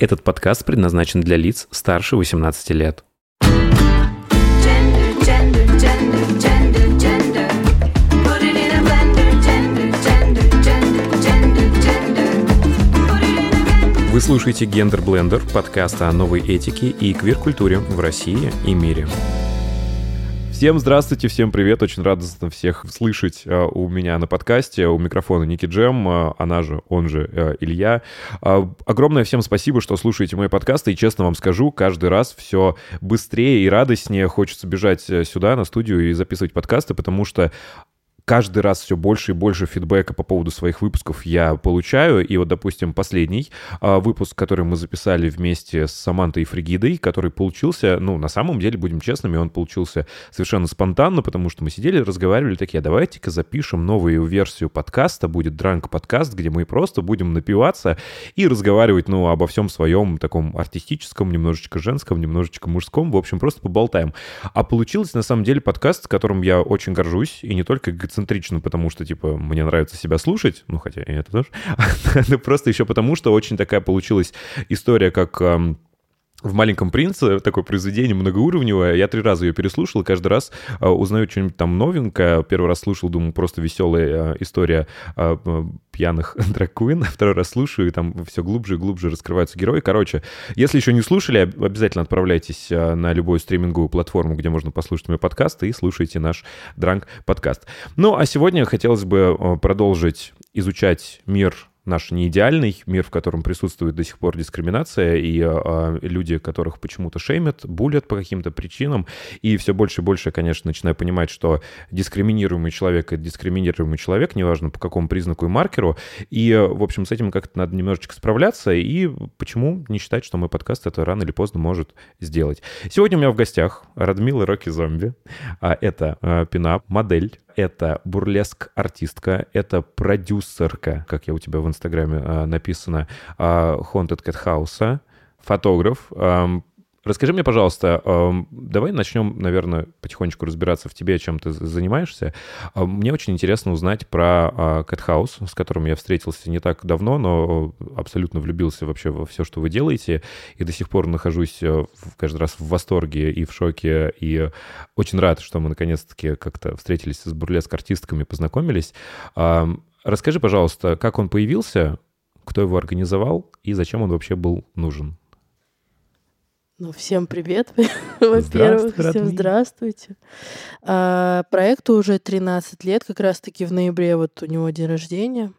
Этот подкаст предназначен для лиц старше 18 лет. Gender, gender, gender. Вы слушаете «Гендер Блендер» подкаст о новой этике и квир-культуре в России и мире. Всем здравствуйте, всем привет, очень радостно всех слышать э, у меня на подкасте, у микрофона Ники Джем, э, она же, он же э, Илья. Огромное всем спасибо, что слушаете мои подкасты, и честно вам скажу, каждый раз все быстрее и радостнее хочется бежать сюда, на студию и записывать подкасты, потому что каждый раз все больше и больше фидбэка по поводу своих выпусков я получаю. И вот, допустим, последний а, выпуск, который мы записали вместе с Самантой и Фригидой, который получился, ну, на самом деле, будем честными, он получился совершенно спонтанно, потому что мы сидели, разговаривали такие, «А давайте-ка запишем новую версию подкаста, будет дранк-подкаст, где мы просто будем напиваться и разговаривать, ну, обо всем своем таком артистическом, немножечко женском, немножечко мужском, в общем, просто поболтаем. А получился, на самом деле, подкаст, которым я очень горжусь, и не только эгоцентрично, потому что, типа, мне нравится себя слушать, ну, хотя и это тоже, просто еще потому, что очень такая получилась история, как эм, в «Маленьком принце» такое произведение многоуровневое. Я три раза ее переслушал, и каждый раз э, узнаю что-нибудь там новенькое. Первый раз слушал, думаю, просто веселая э, история э, пьяных дракуин. Второй раз слушаю, и там все глубже и глубже раскрываются герои. Короче, если еще не слушали, об- обязательно отправляйтесь на любую стриминговую платформу, где можно послушать мои подкасты, и слушайте наш Дранк подкаст. Ну, а сегодня хотелось бы продолжить изучать мир наш не идеальный мир, в котором присутствует до сих пор дискриминация, и э, люди, которых почему-то шеймят, булят по каким-то причинам, и все больше и больше, конечно, начинаю понимать, что дискриминируемый человек — это дискриминируемый человек, неважно по какому признаку и маркеру, и, в общем, с этим как-то надо немножечко справляться, и почему не считать, что мой подкаст это рано или поздно может сделать. Сегодня у меня в гостях Радмила Рокки Зомби, а это пинап, модель, это бурлеск-артистка, это продюсерка, как я у тебя в Инстаграме а, написано, а, Haunted Cat House, фотограф. Расскажи мне, пожалуйста, ам, давай начнем, наверное, потихонечку разбираться в тебе, чем ты занимаешься. А, Мне очень интересно узнать про House, с которым я встретился не так давно, но абсолютно влюбился вообще во все, что вы делаете, и до сих пор нахожусь э, каждый раз в восторге и в шоке, и очень рад, что мы наконец-таки как-то встретились с бурлеск-артистками, познакомились. Расскажи, пожалуйста, как он появился, кто его организовал и зачем он вообще был нужен? Ну, всем привет, во-первых, всем здравствуйте. А, проекту уже 13 лет, как раз-таки в ноябре вот у него день рождения.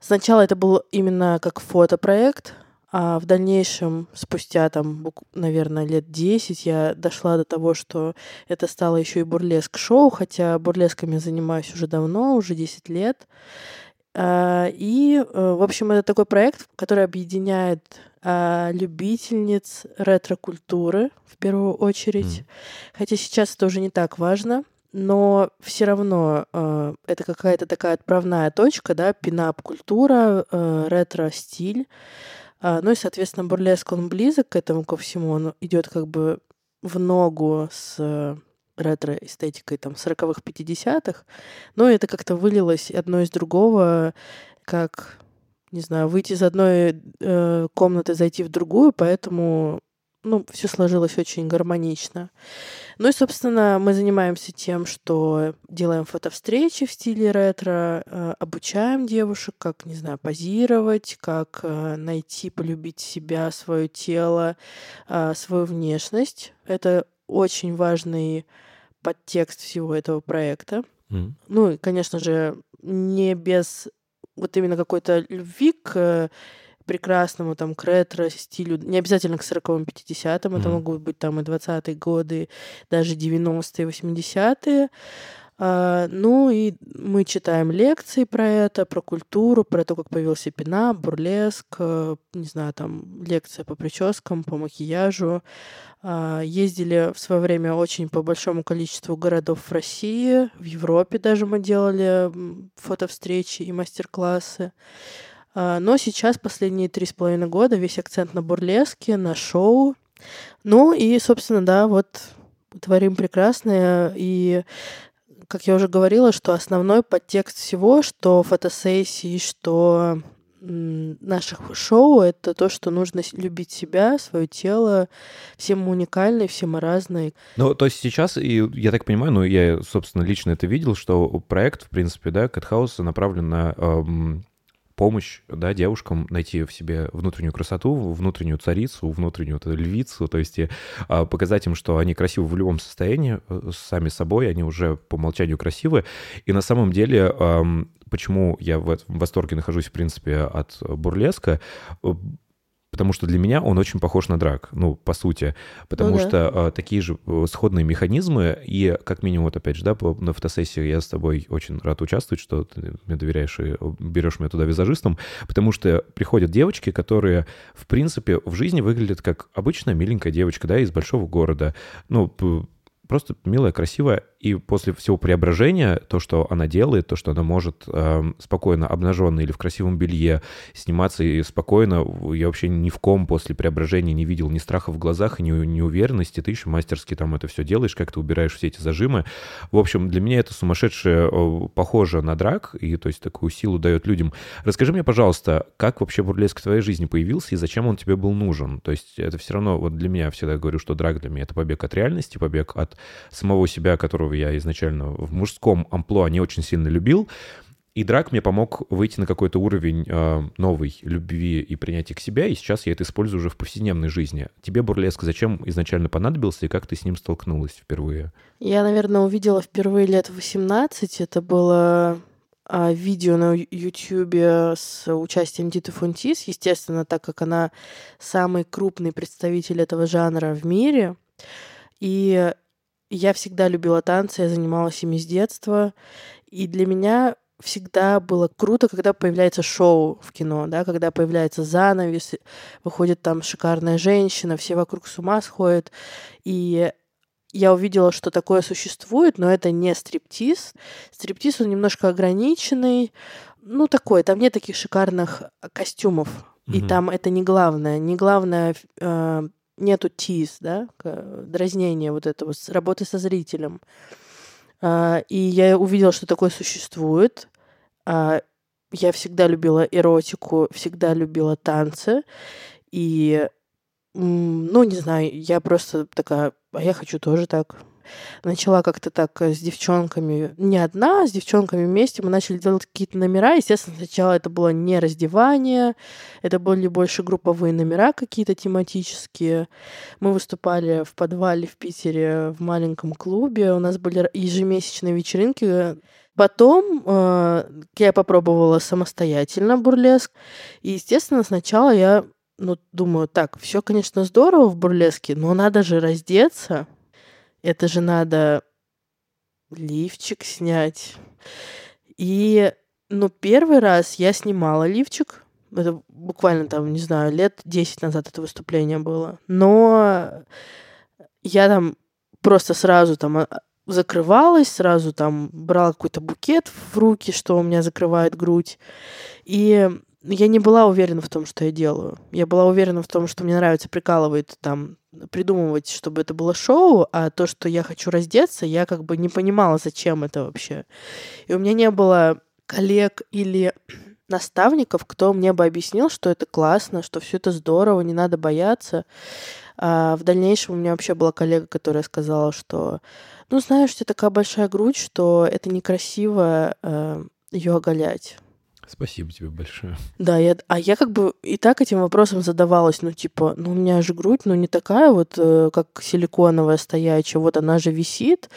Сначала это был именно как фотопроект, а в дальнейшем, спустя там, наверное, лет 10, я дошла до того, что это стало еще и бурлеск-шоу, хотя бурлесками занимаюсь уже давно, уже 10 лет. А, И, э, в общем, это такой проект, который объединяет любительниц ретро-культуры в первую очередь. Мгм. Хотя сейчас это уже не так важно, но все равно э, это какая-то такая отправная точка, да, пинап-культура, э, ретро-стиль. А, ну и, соответственно, бурлеск, он близок к этому ко всему, он идет как бы в ногу с э, ретро-эстетикой там 40-х, 50-х, но это как-то вылилось одно из другого, как, не знаю, выйти из одной э, комнаты, зайти в другую, поэтому, ну, все сложилось очень гармонично. Ну и, собственно, мы занимаемся тем, что делаем фотовстречи в стиле ретро, э, обучаем девушек, как, не знаю, позировать, как э, найти, полюбить себя, свое тело, э, свою внешность. Это очень важный подтекст всего этого проекта. Мгм. Ну и, конечно же, не без вот именно какой-то любви к э, прекрасному там к ретро стилю, не обязательно к 40-м, 50-м, это Мгм. могут быть там и 20-е годы, даже 90-е, 80-е. А, ну и мы читаем лекции про это, про культуру, про то, как появился пинап, бурлеск, э, не знаю, там лекция по прическам, по макияжу. А, Ездили в свое время очень по большому количеству городов в России, в Европе даже мы делали фотовстречи и мастер-классы. А, Но сейчас, последние три с половиной года, весь акцент на бурлеске, на шоу. Ну и, собственно, да, вот творим прекрасное. И, как я уже говорила, что основной подтекст всего, что фотосессии, что наших шоу это то, что нужно любить себя, свое тело. Все мы уникальны, все мы разные. Ну, то есть сейчас, и я так понимаю, ну, я, собственно, лично это видел, что проект, в принципе, да, Кэтхауса направлен на эм, помощь, да, девушкам найти в себе внутреннюю красоту, внутреннюю царицу, внутреннюю вот львицу, то есть и, а, показать им, что они красивы в любом состоянии, э, сами собой, они уже по умолчанию красивы. И на самом деле, эм, почему я в восторге нахожусь, в принципе, от бурлеска, э, потому что для меня он очень похож на драк, ну, по сути, потому Ну да. что э, такие же э, сходные механизмы, и как минимум, вот опять же, да, на фотосессии я с тобой очень рад участвовать, что ты мне доверяешь и берешь меня туда визажистом, потому что приходят девочки, которые, в принципе, в жизни выглядят как обычная миленькая девочка, да, из большого города, ну, просто милая, красивая, и после всего преображения, то, что она делает, то, что она может эм, спокойно, обнаженная или в красивом белье, сниматься и спокойно, я вообще ни в ком после преображения не видел ни страха в глазах, ни неуверенности, ты еще мастерски там это все делаешь, как ты убираешь все эти зажимы. В общем, для меня это сумасшедшее э, похоже на драк, и то есть такую силу дает людям. Расскажи мне, пожалуйста, как вообще бурлеск в твоей жизни появился и зачем он тебе был нужен? То есть это все равно, вот для меня всегда говорю, что драк для меня это побег от реальности, побег от самого себя, которого я изначально в мужском амплуа не очень сильно любил. И драк мне помог выйти на какой-то уровень э, новой любви и принятия к себе, и сейчас я это использую уже в повседневной жизни. Тебе бурлеск зачем изначально понадобился, и как ты с ним столкнулась впервые? Я, наверное, увидела впервые лет 18. Это было а, видео на Ютьюбе с участием Диты Фунтис. Естественно, так как она самый крупный представитель этого жанра в мире. И я всегда любила танцы, я занималась ими с детства. И для меня всегда было круто, когда появляется шоу в кино, да, когда появляется занавес, выходит там шикарная женщина, все вокруг с ума сходят. И я увидела, что такое существует, но это не стриптиз. Стриптиз, он немножко ограниченный, ну, такой, там нет таких шикарных костюмов. И Мгм. там это не главное. Не главное, э, нету тиз, да, дразнения вот этого, работы со зрителем. А, и я увидела, что такое существует. А, я всегда любила эротику, всегда любила танцы. И, ну, не знаю, я просто такая, а я хочу тоже так. Начала как-то так э, с девчонками, не одна, а с девчонками вместе. Мы начали делать какие-то номера. Естественно, сначала это было не раздевание, это были больше групповые номера какие-то тематические. Мы выступали в подвале в Питере в маленьком клубе. У нас были ежемесячные вечеринки. Потом э, я попробовала самостоятельно бурлеск. И, естественно, сначала я ну, думаю, так, все, конечно, здорово в бурлеске, но надо же раздеться. Это же надо лифчик снять. И, ну, первый раз я снимала лифчик. Это буквально там, не знаю, лет 10 назад это выступление было. Но я там просто сразу там а, закрывалась, сразу там брала какой-то букет в руки, что у меня закрывает грудь. И я не была уверена в том, что я делаю. Я была уверена в том, что мне нравится прикалывать там придумывать, чтобы это было шоу, а то, что я хочу раздеться, я как бы не понимала, зачем это вообще. И у меня не было коллег или наставников, кто мне бы объяснил, что это классно, что все это здорово, не надо бояться. А в дальнейшем у меня вообще была коллега, которая сказала, что, ну, знаешь, у тебя такая большая грудь, что это некрасиво э, ее оголять. Спасибо тебе большое. Да, я, а я как бы и так этим вопросом задавалась, ну, типа, ну, у меня же грудь, ну, не такая вот, э, как силиконовая стоячая, вот она же висит,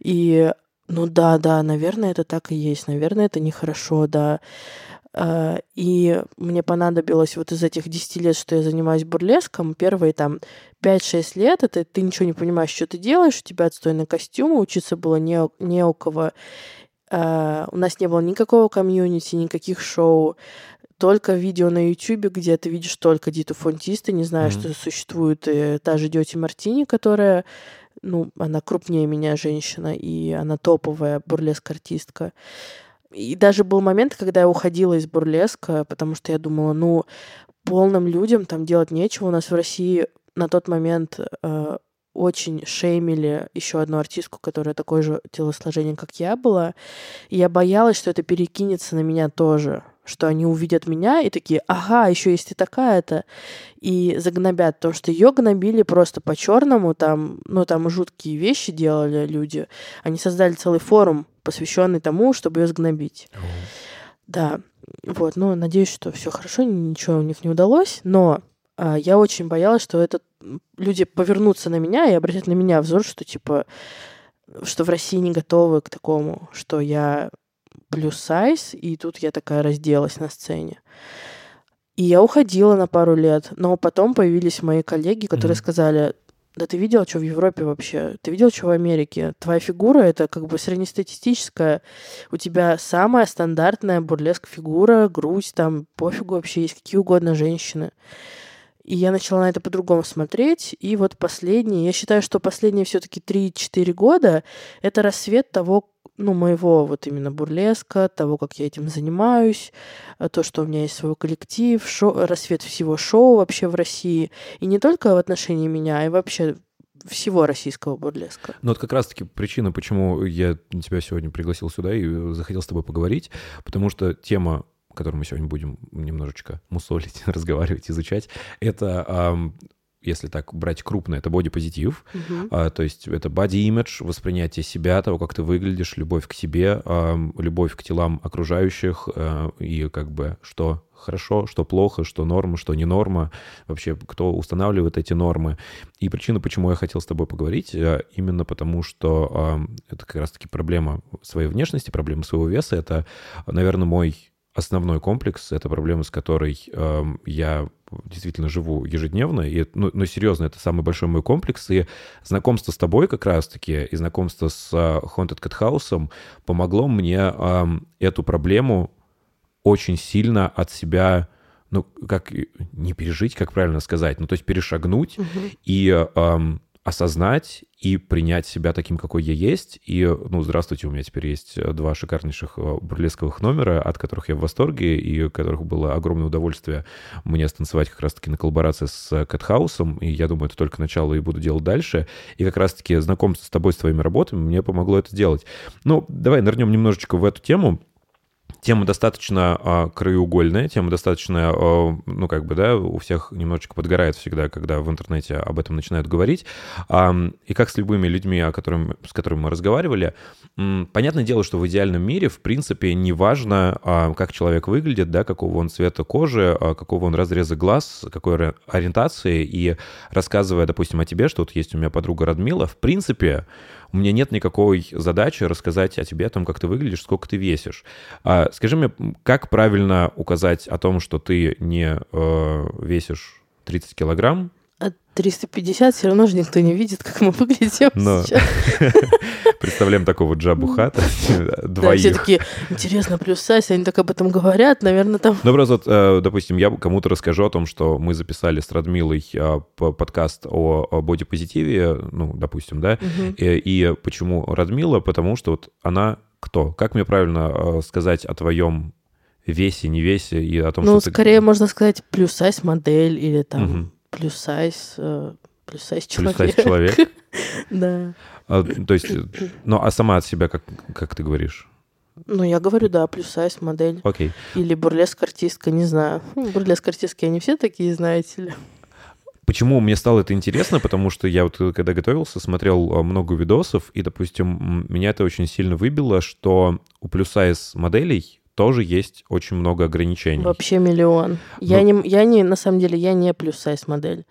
и, ну, да, да, наверное, это так и есть, наверное, это нехорошо, да. А, И мне понадобилось вот из этих 10 лет, что я занимаюсь бурлеском, первые там 5-6 лет, это ты ничего не понимаешь, что ты делаешь, у тебя отстойный костюм, учиться было не, не у кого. А, У нас не было никакого комьюнити, никаких шоу, только видео на YouTube, где ты видишь только Диту Фонтис, ты не знаешь, Мгм. что существует э, та же Дети Мартини, которая, ну, она крупнее меня женщина, и она топовая бурлеск-артистка. И даже был момент, когда я уходила из бурлеска, потому что я думала, ну, полным людям там делать нечего. У нас в России на тот момент э, очень шеймили еще одну артистку, которая такое же телосложение, как я была. И я боялась, что это перекинется на меня тоже, что они увидят меня и такие, ага, еще есть и такая-то, и загнобят, потому что ее гнобили просто по-черному, там, ну, там жуткие вещи делали люди. Они создали целый форум, посвященный тому, чтобы ее сгнобить. Да, вот, ну, надеюсь, что все хорошо, ничего у них не удалось, но я очень боялась, что этот м, люди повернутся на меня и обратят на меня взор, что типа, что в России не готовы к такому, что я плюс сайз, и тут я такая разделась на сцене. И я уходила на пару лет, но потом появились мои коллеги, которые Мгм. сказали, да ты видел, что в Европе вообще? Ты видел, что в Америке? Твоя фигура — это как бы среднестатистическая. У тебя самая стандартная бурлеск-фигура, грудь, там пофигу вообще, есть какие угодно женщины. И я начала на это по-другому смотреть. И вот последние, я считаю, что последние все-таки 3-4 года это рассвет того, ну, моего вот именно бурлеска, того, как я этим занимаюсь, э, то, что у меня есть свой коллектив, шоу, рассвет всего шоу вообще в России. И не только в отношении меня, а и вообще всего российского бурлеска. Ну, вот как раз-таки причина, почему я тебя сегодня пригласил сюда и захотел с тобой поговорить, потому что тема, которую мы сегодня будем немножечко мусолить, разговаривать, изучать, это, если так брать крупно, это бодипозитив, Мгм. а, то есть это body image, воспринятие себя, того, как ты выглядишь, любовь к себе, ам, любовь к телам окружающих а, и как бы что хорошо, что плохо, что норма, что не норма, вообще кто устанавливает эти нормы. И причина, почему я хотел с тобой поговорить, а, именно потому, что это как раз-таки проблема своей внешности, проблема своего веса, это, наверное, мой основной комплекс, это проблема, с которой эм, я действительно живу ежедневно, и, ну, ну, серьезно, это самый большой мой комплекс, и знакомство с тобой как раз-таки, и знакомство с э, Haunted Cat House помогло мне эм, эту проблему очень сильно от себя, ну, как, не пережить, как правильно сказать, ну, то есть перешагнуть Мгм. и эм, осознать и принять себя таким, какой я есть. И, ну, здравствуйте, у меня теперь есть э, два шикарнейших э, бурлесковых номера, от которых я в восторге, и у которых было огромное удовольствие мне станцевать как раз-таки на коллаборации с Кэтхаусом, и я думаю, это только начало, и буду делать дальше. И как раз-таки знакомство с тобой, с твоими работами мне помогло это сделать. Ну, давай нырнем немножечко в эту тему. Тема достаточно а, краеугольная, тема достаточно, а, ну, как бы, да, у всех немножечко подгорает всегда, когда в интернете об этом начинают говорить. Ам, и как с любыми людьми, о которым, с которыми мы разговаривали, м, понятное дело, что в идеальном мире, в принципе, не важно, а, как человек выглядит, да, какого он цвета кожи, а, какого он разреза глаз, какой ори- ориентации. И рассказывая, допустим, о тебе, что вот есть у меня подруга Радмила, в принципе, у меня нет никакой задачи рассказать о тебе, о том, как ты выглядишь, сколько ты весишь. А, скажи мне, как правильно указать о том, что ты не э, весишь 30 килограмм? А 350 все равно же никто не видит, как мы выглядим Но- сейчас. Представляем такого Джабу Хата, все двоих. такие, интересно, плюс сайз, они так об этом говорят, наверное, там... Ну, просто, э, допустим, я кому-то расскажу о том, что мы записали с Радмилой э, подкаст о, бодипозитиве, ну, допустим, да, Мгм. и, почему Радмила? Потому что вот она кто? Как мне правильно э, сказать о твоем весе, не весе и о том, Ну, что ты- скорее можно сказать плюс сайз модель или там Мгм. Плюс сайз э, плюс сайз Плюс человек. сайз человек. Да. А, то есть, э, ну, а сама от себя как, как ты говоришь? Ну, я говорю, да, плюс сайз модель. Окей. Или бурлеск-артистка, не знаю. Ну, бурлеск-артистки, они все такие, знаете ли. Почему мне стало это интересно? Потому что я вот э, когда готовился, смотрел э, много видосов, и, допустим, меня это очень сильно выбило, что у плюс-сайз моделей тоже есть очень много ограничений. Вообще миллион. Я, Ну- не, я не, на самом деле, я не плюс сайз модель.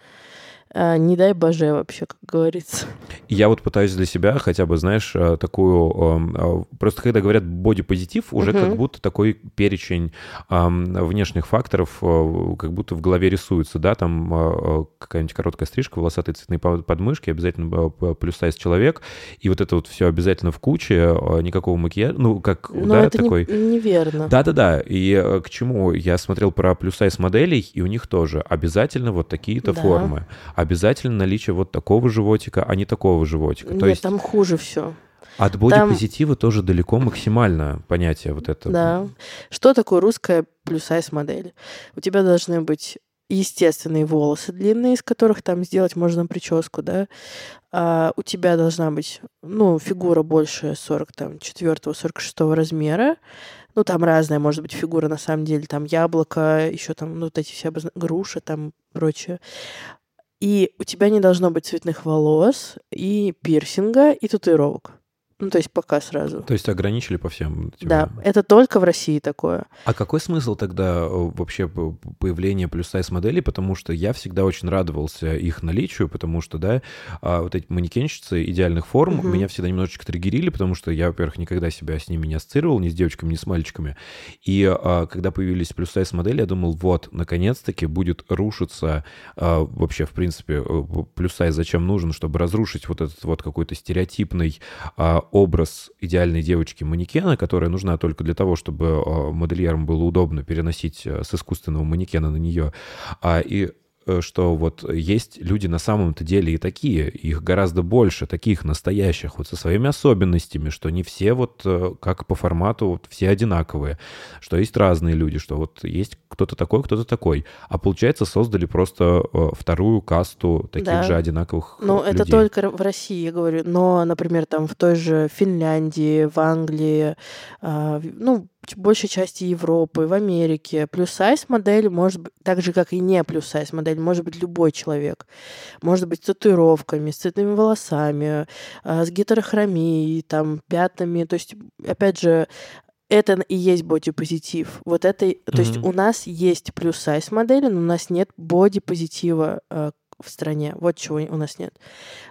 А, не дай боже вообще, как говорится. Я вот пытаюсь для себя хотя бы, знаешь, э, такую... э, Просто когда говорят бодипозитив, уже Мгм. как будто такой перечень внешних факторов как будто в голове рисуется, да, там какая-нибудь короткая стрижка, волосатые цветные по- подмышки, обязательно э, плюс-сайз человек, и вот это вот все обязательно в куче, никакого макияжа, ну, как, Но да, это не- такой... неверно. Да-да-да, и э, к чему? Я смотрел про плюс-сайз моделей, и у них тоже обязательно вот такие-то Да. формы. Обязательно наличие вот такого животика, а не такого животика. Нет, То есть там хуже все. от бодипозитива тоже далеко максимально понятие вот это. Да. Что такое русская плюс сайз модель? У тебя должны быть естественные волосы длинные, из которых там сделать можно прическу, да. А у тебя должна быть, ну, фигура больше 44-46 размера. Ну, там разная может быть фигура, на самом деле. Там яблоко, еще там, ну, вот эти все обозна- груша, там прочее. И у тебя не должно быть цветных волос, и пирсинга, и татуировок. Ну, то есть пока сразу. То есть ограничили по всем? типа? Да, это только в России такое. А какой смысл тогда э, вообще появления плюс-сайз моделей? Потому что я всегда очень радовался их наличию, потому что, да, а, вот эти манекенщицы идеальных форм Мгм. меня всегда немножечко триггерили, потому что я, во-первых, никогда себя с ними не ассоциировал, ни с девочками, ни с мальчиками. И а, когда появились плюс-сайз модели, я думал, вот, наконец-таки будет рушиться а, вообще, в принципе, э, плюс-сайз зачем нужен, чтобы разрушить вот этот вот какой-то стереотипный а, образ идеальной девочки-манекена, которая нужна только для того, чтобы а, модельерам было удобно переносить а, с искусственного манекена на нее. А, и э, что вот есть люди на самом-то деле и такие, их гораздо больше, таких настоящих, вот со своими особенностями, что не все вот э, как по формату, вот все одинаковые, что есть разные люди, что вот есть кто-то такой, кто-то такой. А получается создали просто э, вторую касту таких Да. же одинаковых Ну, э, это людей. только в России, я говорю. Но, например, там в той же Финляндии, в Англии, ну, большей части Европы, в Америке. Плюс-сайз модель может быть, так же, как и не плюс-сайз модель, может быть любой человек. Может быть с татуировками, с цветными волосами, а, с гетерохромией, там, пятнами. То есть, опять же, это и есть бодипозитив. Вот это, и- то есть у нас есть плюс-сайз модели, но у нас нет бодипозитива э, в стране. Вот чего у нас нет.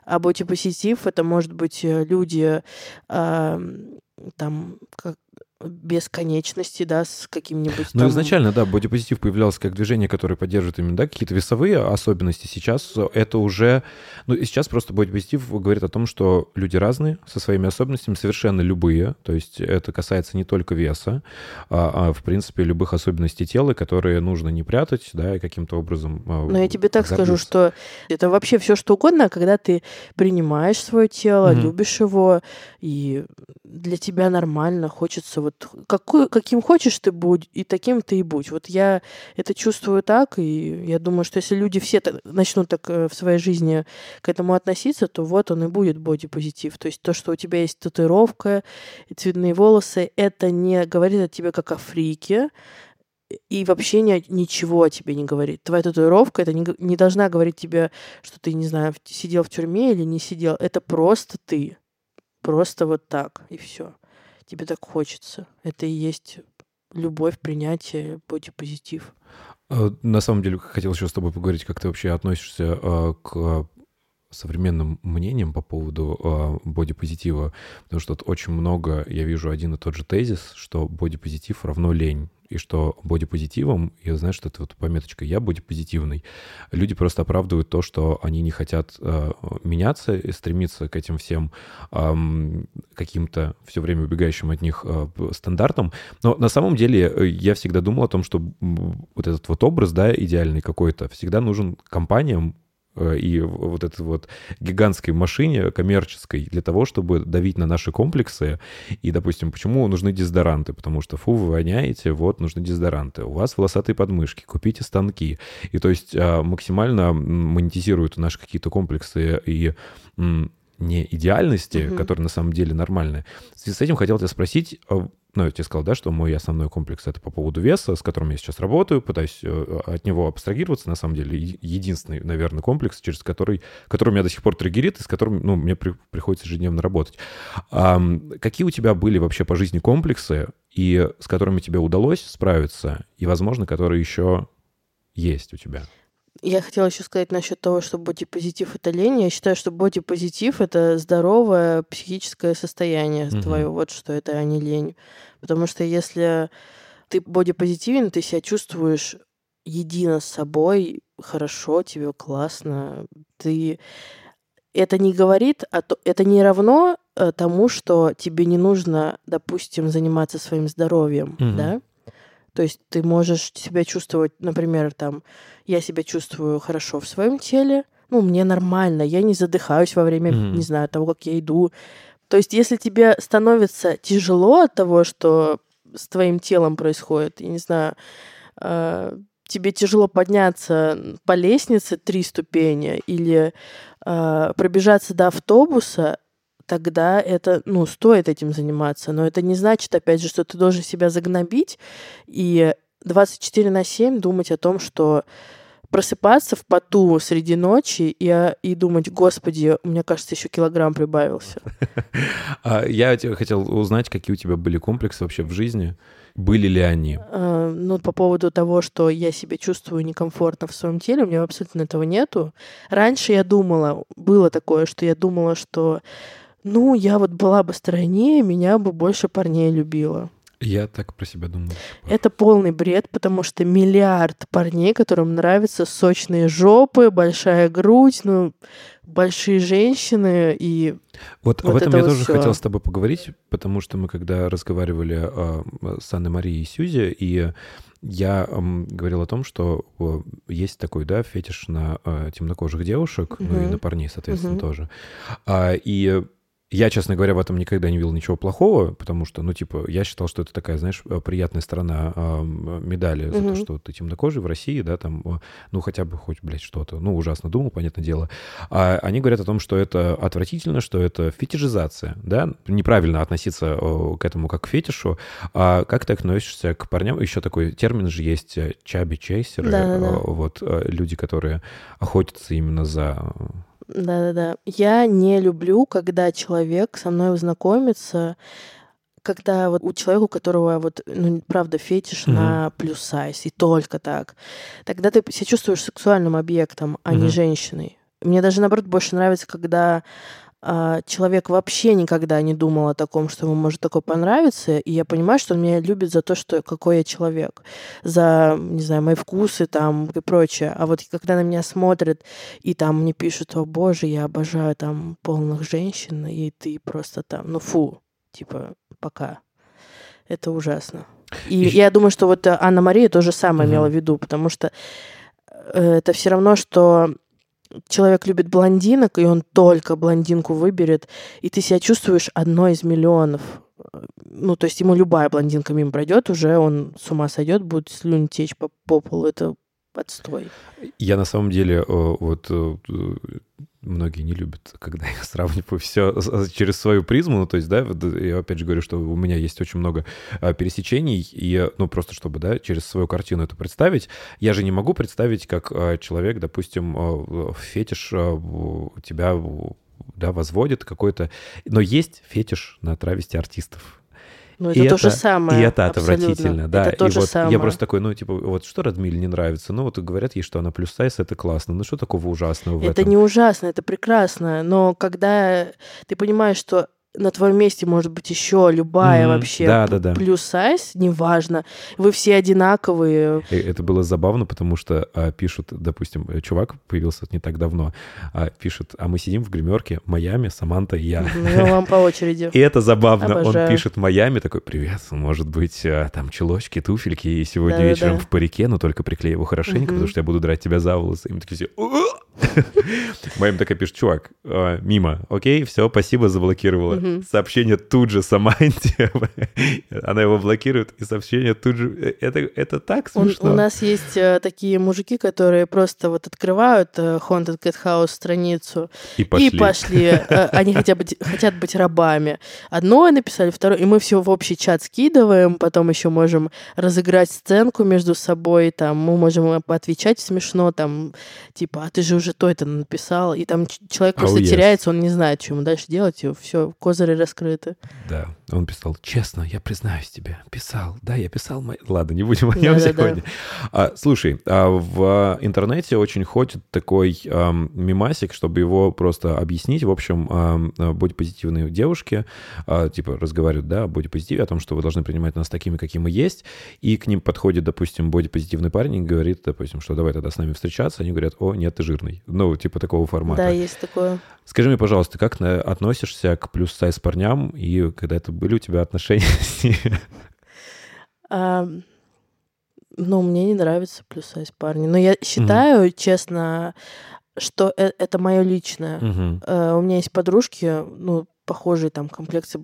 А бодипозитив это может быть э, люди там как без конечности, да, с каким-нибудь Ну, там- изначально, да, бодипозитив появлялся как движение, которое поддерживает именно, да, какие-то весовые особенности. Сейчас это уже... Ну, и сейчас просто бодипозитив говорит о том, что люди разные, со своими особенностями, совершенно любые. То есть это касается не только веса, а, а, в принципе, любых особенностей тела, которые нужно не прятать, да, и каким-то образом... а, Но я тебе так скажу, гордиться. что это вообще все что угодно, когда ты принимаешь свое тело, Мгм. любишь его, и для тебя нормально, хочется вот какой, каким хочешь ты будь, и таким ты и будь. Вот я это чувствую так, и я думаю, что если люди все так- начнут так э, в своей жизни к этому относиться, то вот он и будет бодипозитив. То есть то, что у тебя есть татуировка цветные волосы, это не говорит о тебе как о фрике, и вообще ни- ничего о тебе не говорит. Твоя татуировка это не, не должна говорить тебе, что ты, не знаю, сидел в тюрьме или не сидел. Это просто ты. Просто вот так, и все. Тебе так хочется. Это и есть любовь, принятие, бодипозитив. Э, На самом деле, хотел еще с тобой поговорить, как ты вообще относишься э, к современным мнениям по поводу э, бодипозитива, потому что очень много, я вижу один и тот же тезис, что бодипозитив равно лень, и что бодипозитивом, я знаю, что это вот пометочка «я бодипозитивный», люди просто оправдывают то, что они не хотят э, меняться и стремиться к этим всем ам, каким-то все время убегающим от них э, стандартам. Но на самом деле э, я всегда думал о том, что вот этот вот образ, да, идеальный какой-то, всегда нужен компаниям э, и в- вот этой вот гигантской машине коммерческой для того, чтобы давить на наши комплексы. И, допустим, почему нужны дезодоранты? Потому что, фу, вы воняете, вот, нужны дезодоранты. У вас волосатые подмышки, купите станки. И то есть а, максимально монетизируют наши какие-то комплексы и не идеальности, Мгм. которые на самом деле нормальные. В связи с этим хотел тебя спросить, а, ну, я тебе сказал, да, что мой основной комплекс — это по поводу веса, с которым я сейчас работаю, пытаюсь э, от него абстрагироваться, на самом деле, единственный, наверное, комплекс, через который, который меня до сих пор триггерит, и с которым, ну, мне при- приходится ежедневно работать. Ам, какие у тебя были вообще по жизни комплексы, и с которыми тебе удалось справиться, и, возможно, которые еще есть у тебя? Я хотела еще сказать насчет того, что бодипозитив это лень. Я считаю, что бодипозитив это здоровое психическое состояние Мгм. твое, вот что это, а не лень. Потому что если ты бодипозитивен, ты себя чувствуешь едино с собой, хорошо, тебе классно, ты это не говорит, а то, это не равно э, тому, что тебе не нужно, допустим, заниматься своим здоровьем, Мгм. да? То есть ты можешь себя чувствовать, например, там, я себя чувствую хорошо в своем теле, ну, мне нормально, я не задыхаюсь во время, Мгм. не знаю, того, как я иду. То есть если тебе становится тяжело от того, что с твоим телом происходит, я не знаю, э, тебе тяжело подняться по лестнице три ступени или э, пробежаться до автобуса, тогда это, ну, стоит этим заниматься. Но это не значит, опять же, что ты должен себя загнобить и 24 на 7 думать о том, что просыпаться в поту среди ночи и, а, и думать, господи, мне кажется, еще килограмм прибавился. А я хотел узнать, какие у тебя были комплексы вообще в жизни. Были ли они? А, Ну, по поводу того, что я себя чувствую некомфортно в своем теле, у меня абсолютно этого нету. Раньше я думала, было такое, что я думала, что ну, я вот была бы стройнее, меня бы больше парней любила. Я так про себя думал. Это полный бред, потому что миллиард парней, которым нравятся сочные жопы, большая грудь, ну, большие женщины и Вот, Вот об этом это я вот тоже всё. хотел с тобой поговорить, потому что мы когда разговаривали а, с Анной Марией и Сюзи, и я м, говорил о том, что о, есть такой, да, фетиш на а, темнокожих девушек, ну и на парней, соответственно, Мгм. тоже. А, и я, честно говоря, в этом никогда не видел ничего плохого, потому что, ну, типа, я считал, что это такая, знаешь, э, приятная сторона м, медали за то, Мгм. что ты темнокожий в России, да, там, э, ну, хотя бы хоть, блядь, что-то. Ну, ужасно думал, понятное дело. А они говорят о том, что это отвратительно, что это фетишизация, да, неправильно относиться э, к этому как к фетишу. А как ты относишься к парням? Еще такой термин же есть э, чаби-чейсеры, Да-да-да. э, вот э, люди, которые охотятся именно за... Да-да-да. Я не люблю, когда человек со мной знакомится, когда вот у человека, у которого вот, ну, правда, фетиш Мгм. на плюс сайз, и только так, тогда ты себя чувствуешь сексуальным объектом, а не Мгм. женщиной. Мне даже, наоборот, больше нравится, когда человек вообще никогда не думал о таком, что ему может такое понравиться, и я понимаю, что он меня любит за то, что какой я человек, за, не знаю, мои вкусы там и прочее. А вот когда на меня смотрят и там мне пишут, о боже, я обожаю там полных женщин, и ты просто там, ну фу, типа, пока. Это ужасно. И И- я думаю, что вот э, Анна-Мария то же самое Мгм. имела в виду, потому что э, это все равно, что человек любит блондинок, и он только блондинку выберет, и ты себя чувствуешь одной из миллионов. Ну, то есть ему любая блондинка мимо пройдет, уже он с ума сойдет, будет слюнь течь по, по полу. Это отстой. Я на самом деле, э, вот э, многие не любят, когда я сравниваю все через свою призму, ну, то есть, да, э, я опять же говорю, что у меня есть очень много а, пересечений, и, э, ну, просто чтобы, да, через свою картину это представить, я же не могу представить, как а, человек, допустим, а, фетиш тебя, да, возводит какой-то, но есть фетиш на травести артистов. Ну, И это то же это- самое. И это абсолютно. отвратительно, да. Это то и же вот самое. я просто такой, ну, типа, вот что Радмиле не нравится? Ну, вот говорят ей, что она плюс сайз, это классно. Ну, что такого ужасного в Это этом? не ужасно, это прекрасно. Но когда ты понимаешь, что на твоем месте может быть еще любая Мгм. вообще Да, да, да. плюс сайз, неважно. Вы все одинаковые. И Это было забавно, потому что а, пишут, допустим, э, чувак появился не так давно, а, пишет, а мы сидим в гримерке, Майами, Саманта и я. Ну, вам по очереди. И это забавно. Он Обожаю. пишет Майами, такой, привет, может быть, а, там чулочки, туфельки, и сегодня Да-да-да. вечером в парике, но только приклею его хорошенько, Мгм. потому что я буду драть тебя за волосы. И мы такие все... Майами такая пишет, чувак, а, мимо, окей, все, спасибо, заблокировала. Сообщение тут же Саманте, она его блокирует, и сообщение тут же... э, Это, это так смешно. у нас есть э, такие мужики, которые просто вот открывают э, Haunted Cat House страницу И пошли. и пошли. Э, Они хотят быть, хотят быть рабами. Одно написали, второе, и мы все в общий чат скидываем, потом еще можем разыграть сценку между собой, там мы можем э, поотвечать смешно, там типа, а ты же уже то это написал, и там человек Oh, просто yes. теряется, он не знает, что ему дальше делать, и все, козыри раскрыты. Да, он писал, честно, я признаюсь тебе, писал, да, я писал, мои... ладно, не будем о нем Да-да-да. сегодня. А, слушай, а в интернете очень ходит такой ам, мемасик, чтобы его просто объяснить, в общем, а, будь позитивной девушке, а, типа разговаривают, да, будь позитиве, о том, что вы должны принимать нас такими, какие мы есть, и к ним подходит, допустим, бодипозитивный парень и говорит, допустим, что давай тогда с нами встречаться, они говорят, о, нет, ты жирный, ну, типа такого формата. Да, есть такое. Скажи мне, пожалуйста, как на- относишься к плюс-сайз парням и когда это были у тебя отношения с ними? А, ну, мне не нравится плюс сайз парни. Но я считаю, честно, что э- это мое личное. Мгм. Э, У меня есть подружки, ну, похожей там комплекции,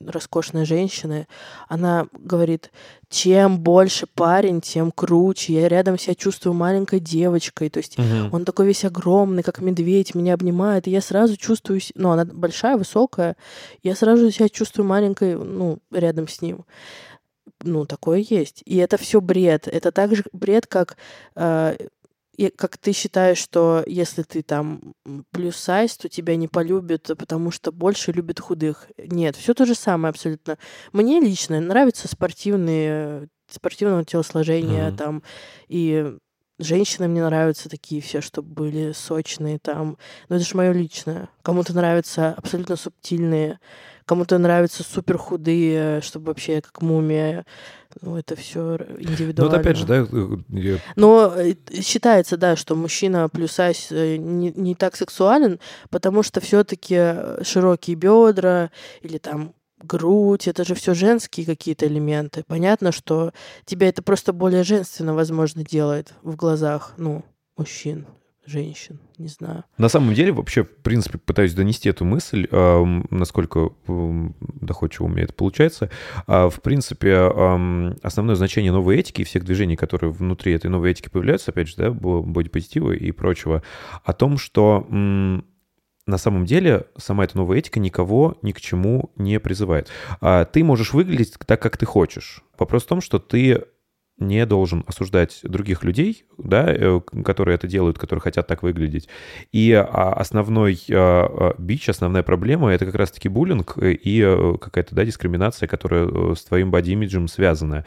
роскошная женщина, она говорит, чем больше парень, тем круче. Я рядом себя чувствую маленькой девочкой. То есть Мгм. он такой весь огромный, как медведь, меня обнимает, и я сразу чувствую... Ну, она большая, высокая, я сразу себя чувствую маленькой, ну, рядом с ним. Ну, такое есть. И это все бред. Это так же бред, как, э, и как ты считаешь, что если ты там плюс сайз, то тебя не полюбят, потому что больше любят худых. Нет, все то же самое абсолютно. Мне лично нравятся спортивные, спортивного телосложения Мгм. там, и женщины мне нравятся такие все, чтобы были сочные там. Но это же мое личное. Кому-то нравятся абсолютно субтильные, кому-то нравятся супер худые, чтобы вообще как мумия. Ну, это все Ну, индивидуально. вот опять же, да, э, я- Но э, считается, да, что мужчина плюс сайз э, не, не так сексуален, потому что все-таки широкие бедра или там грудь, это же все женские какие-то элементы. Понятно, что тебя это просто более женственно, возможно, делает в глазах, ну, мужчин, женщин, не знаю. На самом деле, вообще, в принципе, пытаюсь донести эту мысль, насколько доходчиво у меня это получается. А, В принципе, основное значение новой этики и всех движений, которые внутри этой новой этики появляются, опять же, да, бо- бодипозитива и прочего, о том, что на самом деле сама эта новая этика никого ни к чему не призывает. А, Ты можешь выглядеть так, как ты хочешь. Вопрос в том, что ты не должен осуждать других людей, да, э, которые это делают, которые хотят так выглядеть. И а, основной а, а, бич, основная проблема — это как раз-таки буллинг э, и э, какая-то, да, дискриминация, которая э, с твоим боди-имиджем связана.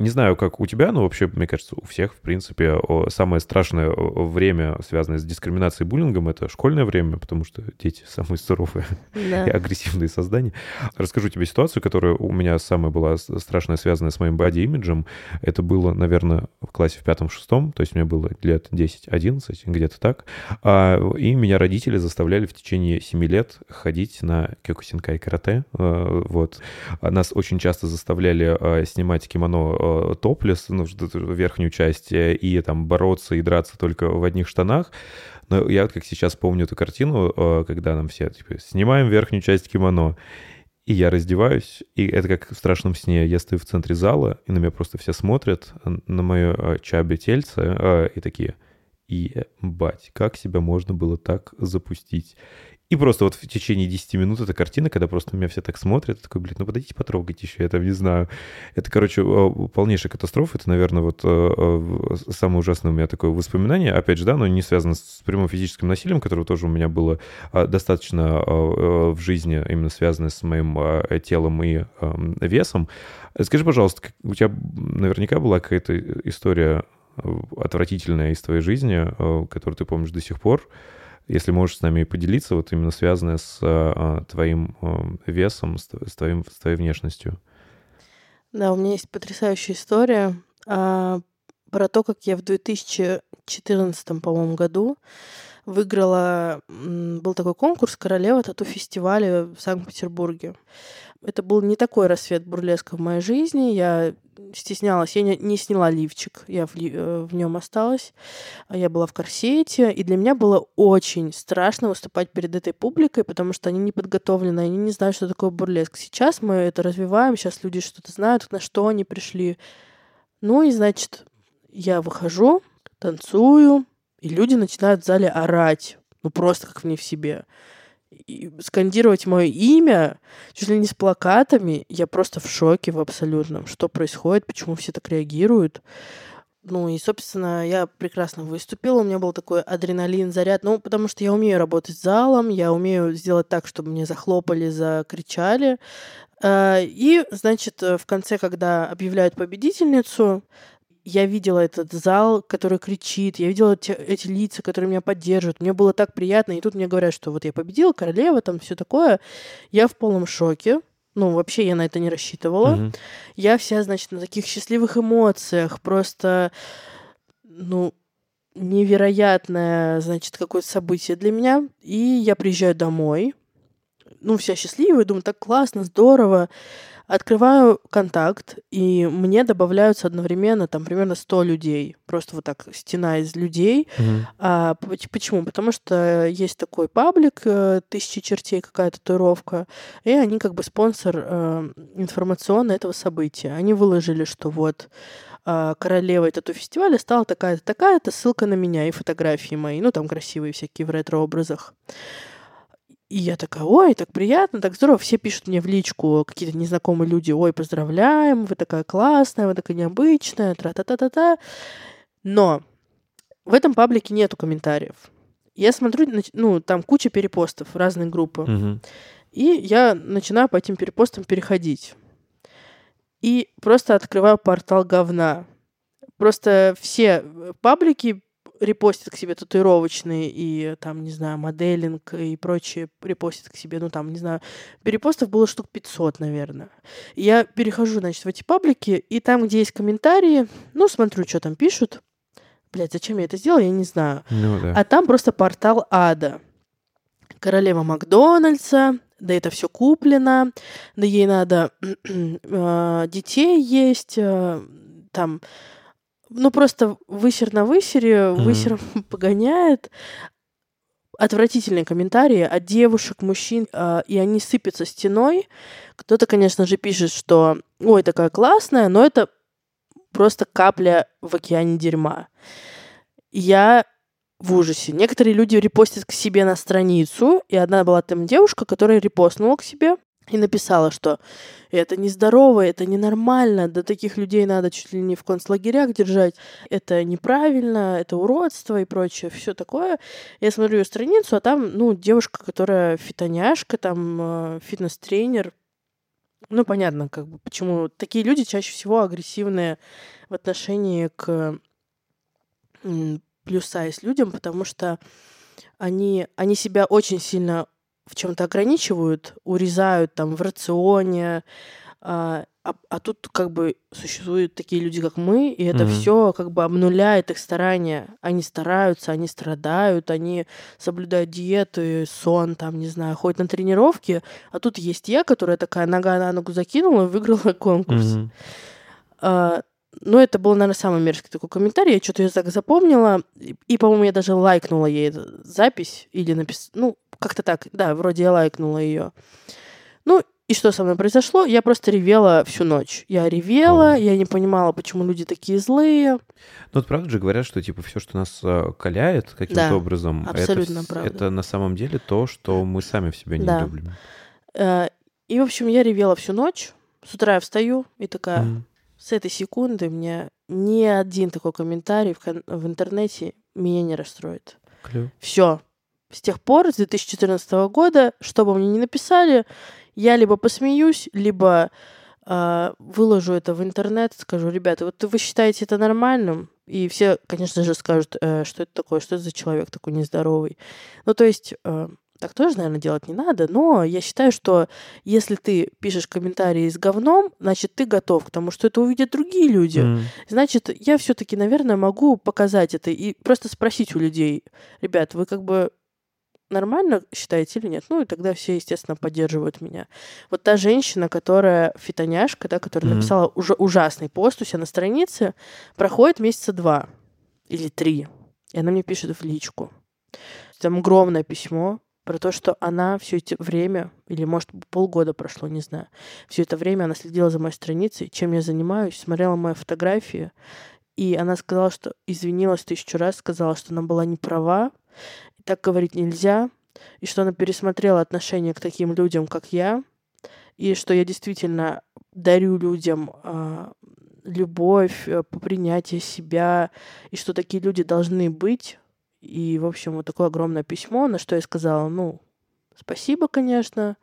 Не знаю, как у тебя, но вообще, мне кажется, у всех, в принципе, самое страшное время, связанное с дискриминацией и буллингом, это школьное время, потому что дети самые суровые и Да. агрессивные создания. Расскажу тебе ситуацию, которая у меня самая была страшная, связанная с моим боди-имиджем. Это было, наверное, в классе в пятом-шестом, то есть мне было лет 10-11, где-то так. А, И меня родители заставляли в течение 7 лет ходить на кёкусинкай карате. А, Вот. Нас очень часто заставляли а, снимать кимоно а, топлес, ну, верхнюю часть, э, и там бороться и драться только в одних штанах. Но я вот как сейчас помню эту картину, э, когда нам все типа, снимаем верхнюю часть кимоно, и я раздеваюсь, и это как в страшном сне. Я стою в центре зала, и на меня просто все смотрят, э, на мое чабе тельце, э, и такие, ебать, как себя можно было так запустить? И просто вот в течение 10 минут эта картина, когда просто на меня все так смотрят, такой, блин, ну подойдите потрогайте еще, я там не знаю. Это, короче, э, полнейшая катастрофа. Это, наверное, вот э, э, самое ужасное у меня такое воспоминание. Опять же, да, но не связано с прямым физическим насилием, которого тоже у меня было э, достаточно э, э, в жизни, именно связанное с моим телом и э, весом. Скажи, пожалуйста, у тебя наверняка была какая-то история отвратительная из твоей жизни, которую ты помнишь до сих пор, если можешь с нами поделиться, вот именно связанная с э, твоим э, весом, с, твоим, с твоей внешностью. Да, у меня есть потрясающая история а, про то, как я в 2014, по-моему, году выиграла... Был такой конкурс «Королева тату-фестиваля» в Санкт-Петербурге. Это был не такой рассвет бурлеска в моей жизни. Я стеснялась, я не, не сняла лифчик, я в, э, в нем осталась. А Я была в корсете, и для меня было очень страшно выступать перед этой публикой, потому что они не подготовлены, они не знают, что такое бурлеск. Сейчас мы это развиваем, сейчас люди что-то знают, на что они пришли. Ну и, значит, я выхожу, танцую, и люди начинают в зале орать. Ну, просто как не в себе. Скандировать мое имя, чуть ли не с плакатами. Я просто в шоке в абсолютном. Что происходит, почему все так реагируют. Ну и, собственно, я прекрасно выступила. У меня был такой адреналин, заряд. Ну, потому что я умею работать с залом, я умею сделать так, чтобы мне захлопали, закричали. А, И, значит, в конце, когда объявляют победительницу, я видела этот зал, который кричит, я видела те- эти лица, которые меня поддерживают. Мне было так приятно. И тут мне говорят, что вот я победила, королева, там все такое. Я в полном шоке. Ну, вообще я на это не рассчитывала. Мгм. Я вся, значит, на таких счастливых эмоциях. Просто, ну, невероятное, значит, какое-то событие для меня. И я приезжаю домой. Ну, вся счастливая, думаю, так классно, здорово. Открываю контакт, и мне добавляются одновременно там примерно 100 людей. Просто вот так стена из людей. Мгм. А, поч- почему? Потому что есть такой паблик, э, тысячи чертей, какая-то татуировка, и они как бы спонсор э, информационный этого события. Они выложили, что вот а, королевой тату-фестиваля стала такая-то, такая-то, ссылка на меня и фотографии мои, ну там красивые всякие в ретро-образах. И я такая, ой, так приятно, так здорово. Все пишут мне в личку, какие-то незнакомые люди, ой, поздравляем, вы такая классная, вы такая необычная, тра-та-та-та-та. Но в этом паблике нету комментариев. Я смотрю, ну, там куча перепостов, разные группы. Мгм. И я начинаю по этим перепостам переходить. И просто открываю портал говна. Просто все паблики репостят к себе татуировочные и там, не знаю, моделинг и прочие репостят к себе. Ну, там, не знаю, перепостов было штук 500, наверное. Я перехожу, значит, в эти паблики, и там, где есть комментарии, ну, смотрю, что там пишут. Блять, зачем я это сделала, я не знаю. Ну да. А там просто портал ада. Королева Макдональдса, да это все куплено, да ей надо э, детей есть, э, там, ну просто высер на высере, Мгм. высером погоняет. Отвратительные комментарии от девушек, мужчин, э, и они сыпятся стеной. Кто-то, конечно же, пишет, что ой, такая классная, но это просто капля в океане дерьма. Я в ужасе. Некоторые люди репостят к себе на страницу, и одна была там девушка, которая репостнула к себе и написала, что это нездорово, это ненормально, да таких людей надо чуть ли не в концлагерях держать, это неправильно, это уродство и прочее, все такое. Я смотрю ее страницу, а там, ну, девушка, которая фитоняшка, там, э, фитнес-тренер, ну, понятно, как бы, почему такие люди чаще всего агрессивные в отношении к плюс-сайз людям, потому что они, они себя очень сильно в чем-то ограничивают, урезают там в рационе, а, а, а тут как бы существуют такие люди, как мы, и это Мгм. все как бы обнуляет их старания. Они стараются, они страдают, они соблюдают диету, сон, там, не знаю, ходят на тренировки, а тут есть я, которая такая нога на ногу закинула и выиграла конкурс. Мгм. А, ну, это был, наверное, самый мерзкий такой комментарий. Я что-то ее так запомнила. И, и, по-моему, я даже лайкнула ей запись. Или написала... Ну, как-то так. Да, вроде я лайкнула ее. Ну, и что со мной произошло? Я просто ревела всю ночь. Я ревела, О. я не понимала, почему люди такие злые. Ну, вот правда же говорят, что типа все, что нас э, каляет каким-то Да, образом, это абсолютно вс- правда. это на самом деле то, что мы сами в себя не Да. любим. Э, И, в общем, я ревела всю ночь. С утра я встаю и такая... Мгм. С этой секунды мне ни один такой комментарий в, в интернете меня не расстроит. Клево. Все. С тех пор, с 2014 года, что бы мне ни написали, я либо посмеюсь, либо а, выложу это в интернет, скажу, ребята, вот вы считаете это нормальным? И все, конечно же, скажут, э, что это такое, что это за человек такой нездоровый. Ну, то есть, э, так тоже, наверное, делать не надо, но я считаю, что если ты пишешь комментарии с говном, значит, ты готов к тому, что это увидят другие люди. М. Значит, я все-таки, наверное, могу показать это и просто спросить у людей, ребят, вы как бы нормально считаете или нет? Ну, и тогда все, естественно, поддерживают меня. Вот та женщина, которая фитоняшка, да, которая Мгм. написала уже ужасный пост у себя на странице, проходит месяца два или три, и она мне пишет в личку. Там огромное письмо про то, что она все это время, или, может, полгода прошло, не знаю, все это время она следила за моей страницей, чем я занимаюсь, смотрела мои фотографии, и она сказала, что извинилась тысячу раз, сказала, что она была не права, так говорить нельзя, и что она пересмотрела отношение к таким людям, как я, и что я действительно дарю людям а, любовь, э, принятие себя, и что такие люди должны быть. И, в общем, вот такое огромное письмо, на что я сказала, ну, спасибо, конечно,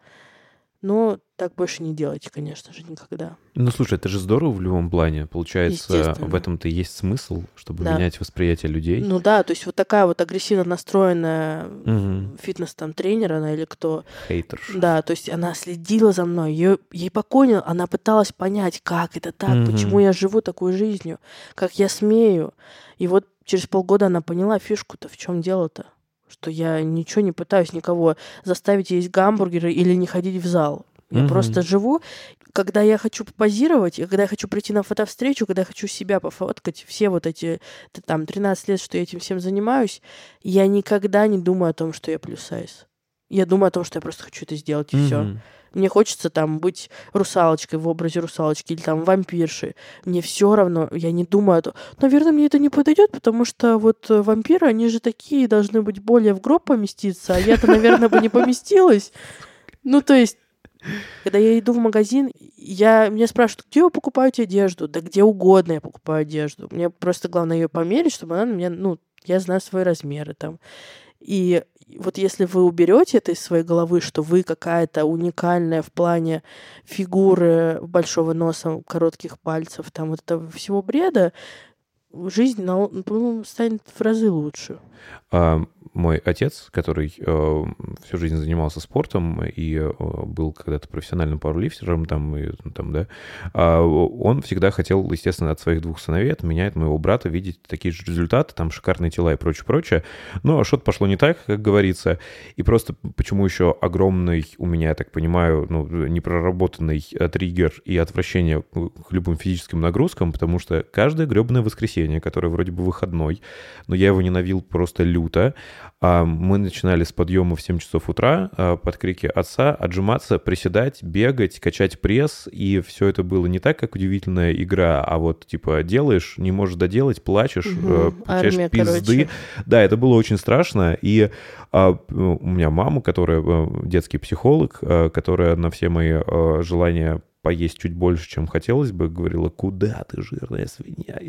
но так больше не делайте, конечно же, никогда. Ну, слушай, это же здорово в любом плане. Получается, в этом-то есть смысл, чтобы Да. менять восприятие людей. Ну да, то есть вот такая вот агрессивно настроенная Мгм. фитнес там тренер она или кто, Хейтерш. Да, то есть она следила за мной, ее, ей покойно, она пыталась понять, как это так, Мгм. почему я живу такой жизнью, как я смею. И вот через полгода она поняла фишку-то, в чем дело-то, что я ничего не пытаюсь никого заставить есть гамбургеры или не ходить в зал. Я Мгм. просто живу. Когда я хочу позировать, и когда я хочу прийти на фотовстречу, когда я хочу себя пофоткать, все вот эти там 13 лет, что я этим всем занимаюсь, я никогда не думаю о том, что я плюс сайз. Я думаю о том, что я просто хочу это сделать, и все. Мне хочется там быть русалочкой в образе русалочки или там вампирши. Мне все равно, я не думаю. Наверное, мне это не подойдет, потому что вот э, вампиры, они же такие, должны быть более в гроб поместиться, а я-то, наверное, бы не поместилась. Ну, то есть, когда я иду в магазин, я, меня спрашивают, где вы покупаете одежду? Да где угодно я покупаю одежду. Мне просто главное ее померить, чтобы она на меня, ну, я знаю свои размеры там. И вот если вы уберете это из своей головы, что вы какая-то уникальная в плане фигуры большого носа, коротких пальцев, там вот этого всего бреда, жизнь на- ну, станет в разы лучше. А, мой отец, который э, всю жизнь занимался спортом и э, был когда-то профессиональным пауэрлифтером, там, и, ну, там, да, а, он всегда хотел, естественно, от своих двух сыновей, от меня, от моего брата, видеть такие же результаты, там, шикарные тела и прочее, прочее. Но что-то пошло не так, как говорится, и просто почему еще огромный у меня, я так понимаю, ну, непроработанный э, триггер и отвращение к любым физическим нагрузкам, потому что каждое гребаное воскресенье, которое вроде бы выходной, но я его ненавидел просто люто. А, Мы начинали с подъема в 7 часов утра а, под крики отца, отжиматься, приседать, бегать, качать пресс, и все это было не так, как удивительная игра, а вот типа делаешь, не можешь доделать, плачешь, э, получаешь Армия, пизды. короче. Да, это было очень страшно, и а, у меня мама, которая э, детский психолог, э, которая на все мои желания поесть чуть больше, чем хотелось бы, говорила, куда ты, жирная свинья?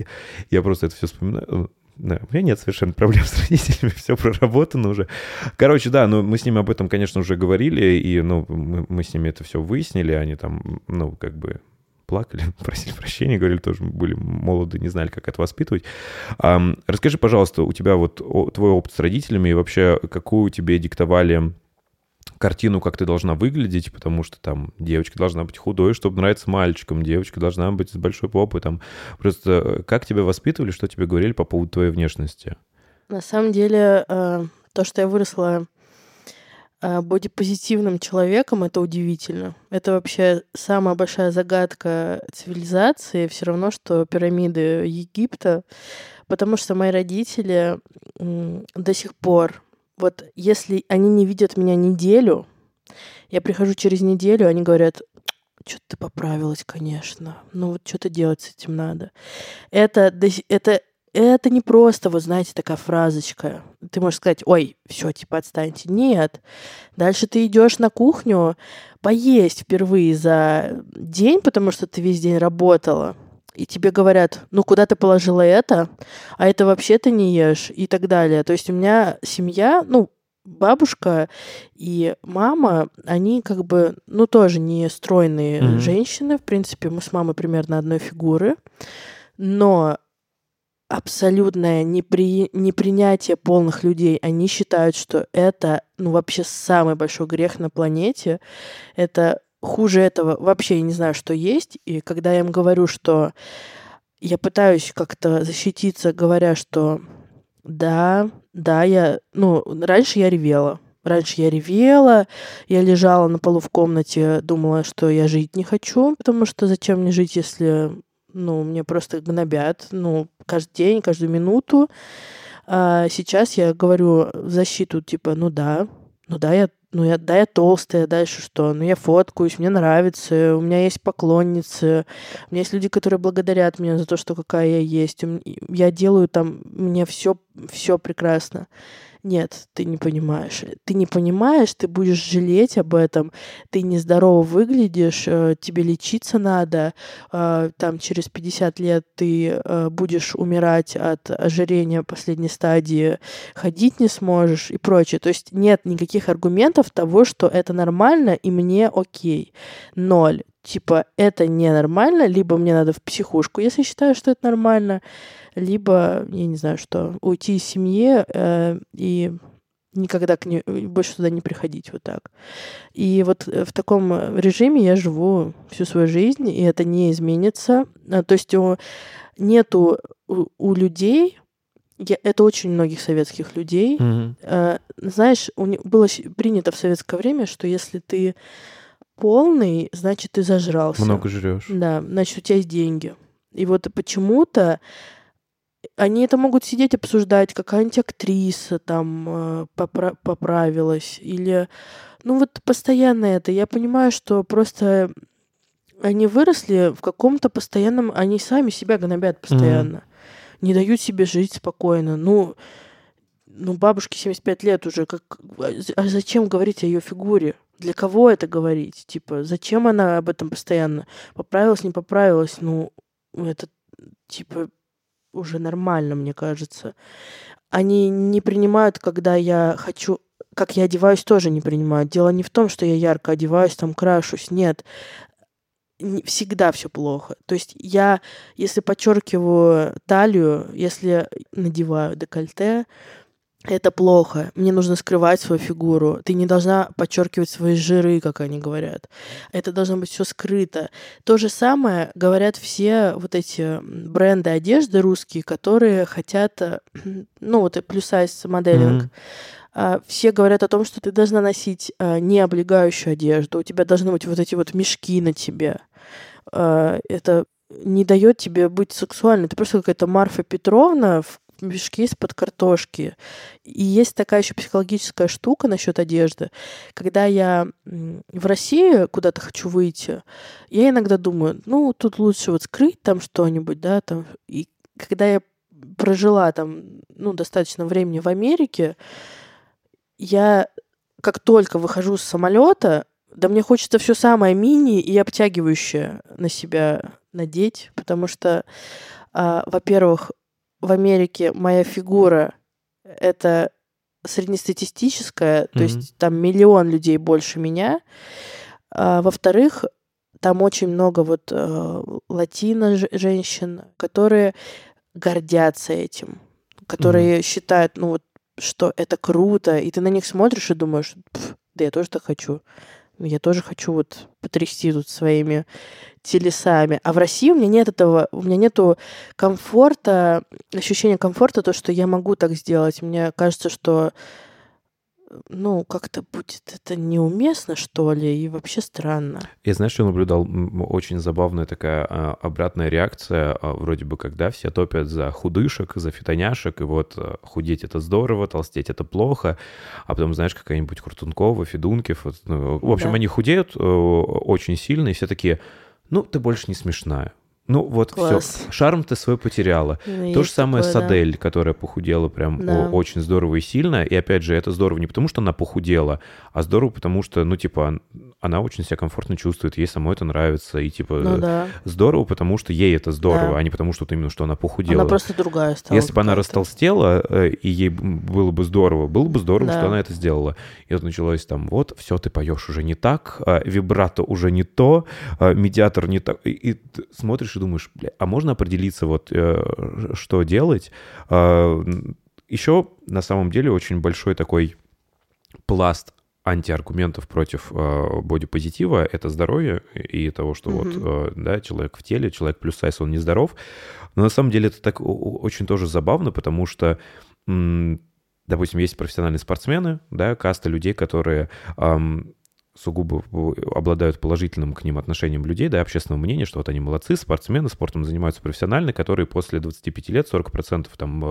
Я просто это все вспоминаю. Да, у меня нет совершенно проблем с родителями, все проработано уже. Короче, да, ну мы с ними об этом, конечно, уже говорили, и ну, мы, мы с ними это все выяснили, они там, ну, как бы плакали, просили прощения, говорили, тоже были молоды, не знали, как это воспитывать. Ам, расскажи, пожалуйста, у тебя вот о- твой опыт с родителями и вообще какую тебе диктовали картину, как ты должна выглядеть, потому что там девочка должна быть худой, чтобы нравиться мальчикам, девочка должна быть с большой попой, там просто э, как тебя воспитывали, что тебе говорили по поводу твоей внешности? На самом деле, э, то, что я выросла э, бодипозитивным человеком, это удивительно. Это вообще самая большая загадка цивилизации, все равно, что пирамиды Египта, потому что мои родители до сих пор, вот если они не видят меня неделю, я прихожу через неделю, они говорят, что-то ты поправилась, конечно. Ну вот что-то делать с этим надо. Это, это, это не просто, вот знаете, такая фразочка. Ты можешь сказать, ой, все, типа отстаньте. Нет. Дальше ты идешь на кухню поесть впервые за день, потому что ты весь день работала. И тебе говорят, ну куда ты положила это, а это вообще ты не ешь и так далее. То есть у меня семья, ну, бабушка и мама, они как бы, ну, тоже не стройные Мгм. женщины. В принципе, мы с мамой примерно одной фигуры. Но абсолютное непри... непринятие полных людей. Они считают, что это, ну, вообще самый большой грех на планете. Это хуже этого вообще я не знаю, что есть. И когда я им говорю, что я пытаюсь как-то защититься, говоря, что да, да, я, ну, раньше я ревела. Раньше я ревела, я лежала на полу в комнате, думала, что я жить не хочу, потому что зачем мне жить, если, ну, мне просто гнобят, ну, каждый день, каждую минуту. А сейчас я говорю в защиту, типа, ну да, ну да, я, ну я, да, я толстая, дальше что? Ну я фоткаюсь, мне нравится, у меня есть поклонницы, у меня есть люди, которые благодарят меня за то, что какая я есть. Я делаю там, мне все, все прекрасно. Нет, ты не понимаешь. Ты не понимаешь, ты будешь жалеть об этом. Ты нездорово выглядишь, э, тебе лечиться надо. э, Там через 50 лет ты э, будешь умирать от ожирения последней стадии, ходить не сможешь и прочее. То есть нет никаких аргументов того, что это нормально и мне окей. Ноль. Типа, это ненормально, либо мне надо в психушку, если считаю, что это нормально, либо, я не знаю что, уйти из семьи э, и никогда к ней, больше туда не приходить вот так. И вот э, в таком э, режиме я живу всю свою жизнь, и это не изменится. А, То есть у- нету у, у людей, я- это очень многих советских людей, Мгм. э, знаешь, у было принято в советское время, что если ты полный, значит, ты зажрался. Много жрешь. Да, значит, у тебя есть деньги. И вот почему-то они это могут сидеть обсуждать, какая-нибудь актриса там э, попра- поправилась, или... Ну вот постоянно это. Я понимаю, что просто они выросли в каком-то постоянном... Они сами себя гнобят постоянно. Не дают себе жить спокойно. Ну, ну, бабушке 75 лет уже. Как... А зачем говорить о ее фигуре? Для кого это говорить? Типа, зачем она об этом постоянно? Поправилась, не поправилась? Ну, это, типа, уже нормально, мне кажется. Они не принимают, когда я хочу... Как я одеваюсь, тоже не принимают. Дело не в том, что я ярко одеваюсь, там крашусь. Нет. Не- Всегда все плохо. То есть я, если подчеркиваю талию, если надеваю декольте, это плохо. Мне нужно скрывать свою фигуру. Ты не должна подчеркивать свои жиры, как они говорят. Это должно быть все скрыто. То же самое говорят все вот эти бренды одежды русские, которые хотят, э, ну вот плюс-сайз моделинг. Мгм. А, Все говорят о том, что ты должна носить а, не облегающую одежду, у тебя должны быть вот эти вот мешки на тебе. А, Это не дает тебе быть сексуальной. Ты просто какая-то Марфа Петровна в мешке из-под картошки. И есть такая еще психологическая штука насчет одежды. Когда я в России куда-то хочу выйти, я иногда думаю, ну, тут лучше вот скрыть там что-нибудь, да, там. И когда я прожила там, ну, достаточно времени в Америке, я как только выхожу с самолета, да мне хочется все самое мини и обтягивающее на себя надеть, потому что, а, во-первых, в Америке моя фигура это среднестатистическая, то Мгм. есть там миллион людей больше меня. А, во-вторых, там очень много вот э, латино женщин, которые гордятся этим, которые считают, ну вот, что это круто, и ты на них смотришь и думаешь, «Пф, да я тоже так хочу. Я тоже хочу вот потрясти тут своими телесами. А в России у меня нет этого, у меня нету комфорта, ощущения комфорта, то, что я могу так сделать. Мне кажется, что ну, как-то будет это неуместно, что ли, и вообще странно. Я, знаешь, что наблюдал? Очень забавная такая а, обратная реакция, а, вроде бы, когда все топят за худышек, за фитоняшек, и вот а, худеть — это здорово, толстеть — это плохо, а потом, знаешь, какая-нибудь Куртункова, Федункив, вот, ну, в общем, Да. они худеют э, очень сильно, и все такие, ну, ты больше не смешная. Ну, вот все, Класс. шарм ты свой потеряла. Ну, То же самое такое, с да. Адель, которая похудела прям Да. очень здорово и сильно. И опять же, это здорово не потому, что она похудела, а здорово потому, что, ну, типа, она очень себя комфортно чувствует, ей самой это нравится. И, типа, Ну да. здорово, потому что ей это здорово, Да. а не потому, что вот именно, что она похудела. Она просто другая стала. Если бы она растолстела, э, и ей было бы здорово, было бы здорово, Да. что она это сделала. И вот началось там, вот, все, ты поешь уже не так, а, вибрато уже не то, а, медиатор не так. И, и смотришь и думаешь, бля, а можно определиться, вот, э, что делать? Еще, на самом деле, очень большой такой пласт антиаргументов против э, бодипозитива — это здоровье и того, что вот, Мгм. э, да, человек в теле, человек плюс сайз, он нездоров. Но на самом деле это так очень тоже забавно, потому что, м, допустим, есть профессиональные спортсмены, да, каста людей, которые ам, сугубо обладают положительным к ним отношением людей, да, общественного мнения, что вот они молодцы, спортсмены, спортом занимаются профессионально, которые после 25 лет 40% там э,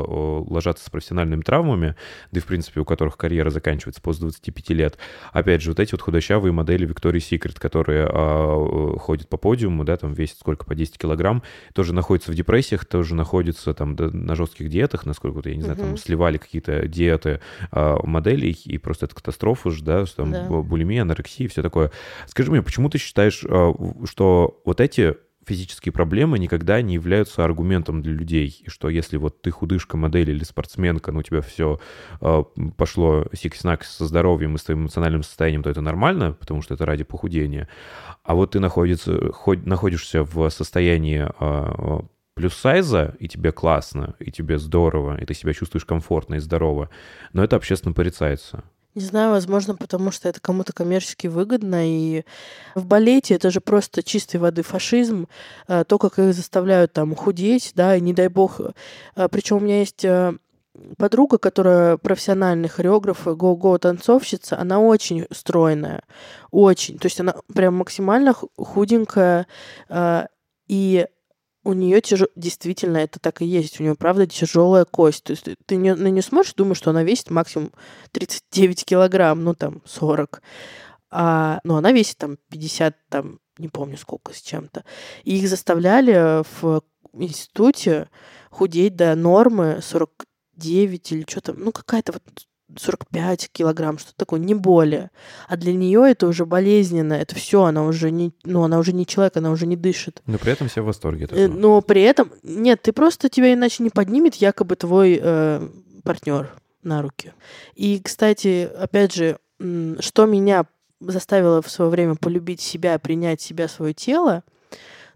ложатся с профессиональными травмами, да и, в принципе, у которых карьера заканчивается после 25 лет. Опять же, вот эти вот худощавые модели Victoria's Secret, которые а, э, ходят по подиуму, да, там весят сколько, по 10 килограмм, тоже находятся в депрессиях, тоже находятся там да, на жестких диетах, насколько вот, я не знаю, там Мгм. сливали какие-то диеты а, моделей, и просто это катастрофа уже, да, что там Да. бу- булимия, анорексия и все такое. Скажи мне, почему ты считаешь, в- что вот эти физические проблемы никогда не являются аргументом для людей, и что если вот ты худышка, модель или спортсменка, ну у тебя все пошло сикснак со здоровьем и с твоим эмоциональным состоянием, то это нормально, потому что это ради похудения. А вот ты находится, хоть, находишься в состоянии а, плюс сайза, и тебе классно, и тебе здорово, и ты себя чувствуешь комфортно и здорово, но это общественно порицается. Не знаю, возможно, потому что это кому-то коммерчески выгодно. И в балете это же просто чистой воды фашизм. э, То, как их заставляют там худеть, да, и не дай бог. Причем у меня есть э, подруга, которая профессиональный хореограф, го-го танцовщица, она очень стройная, очень. То есть она прям максимально ху- худенькая, и у нее действительно это так и есть. У нее, правда, тяжелая кость. То есть ты- ты не- на нее смотришь, думаешь, что она весит максимум 39 килограмм, ну там 40. А, ну, она весит там 50, там, не помню сколько с чем-то. И их заставляли в институте худеть до нормы 49 или что там, ну, какая-то вот 45 килограмм, что такое, не более. А для нее это уже болезненно, это все, она уже не, ну, она уже не человек, она уже не дышит. Но при этом все в восторге. Э, этого. Но при этом, нет, ты просто тебя иначе не поднимет якобы твой партнер на руки. И, кстати, опять же, что меня заставило в свое время полюбить себя, принять себя, свое тело,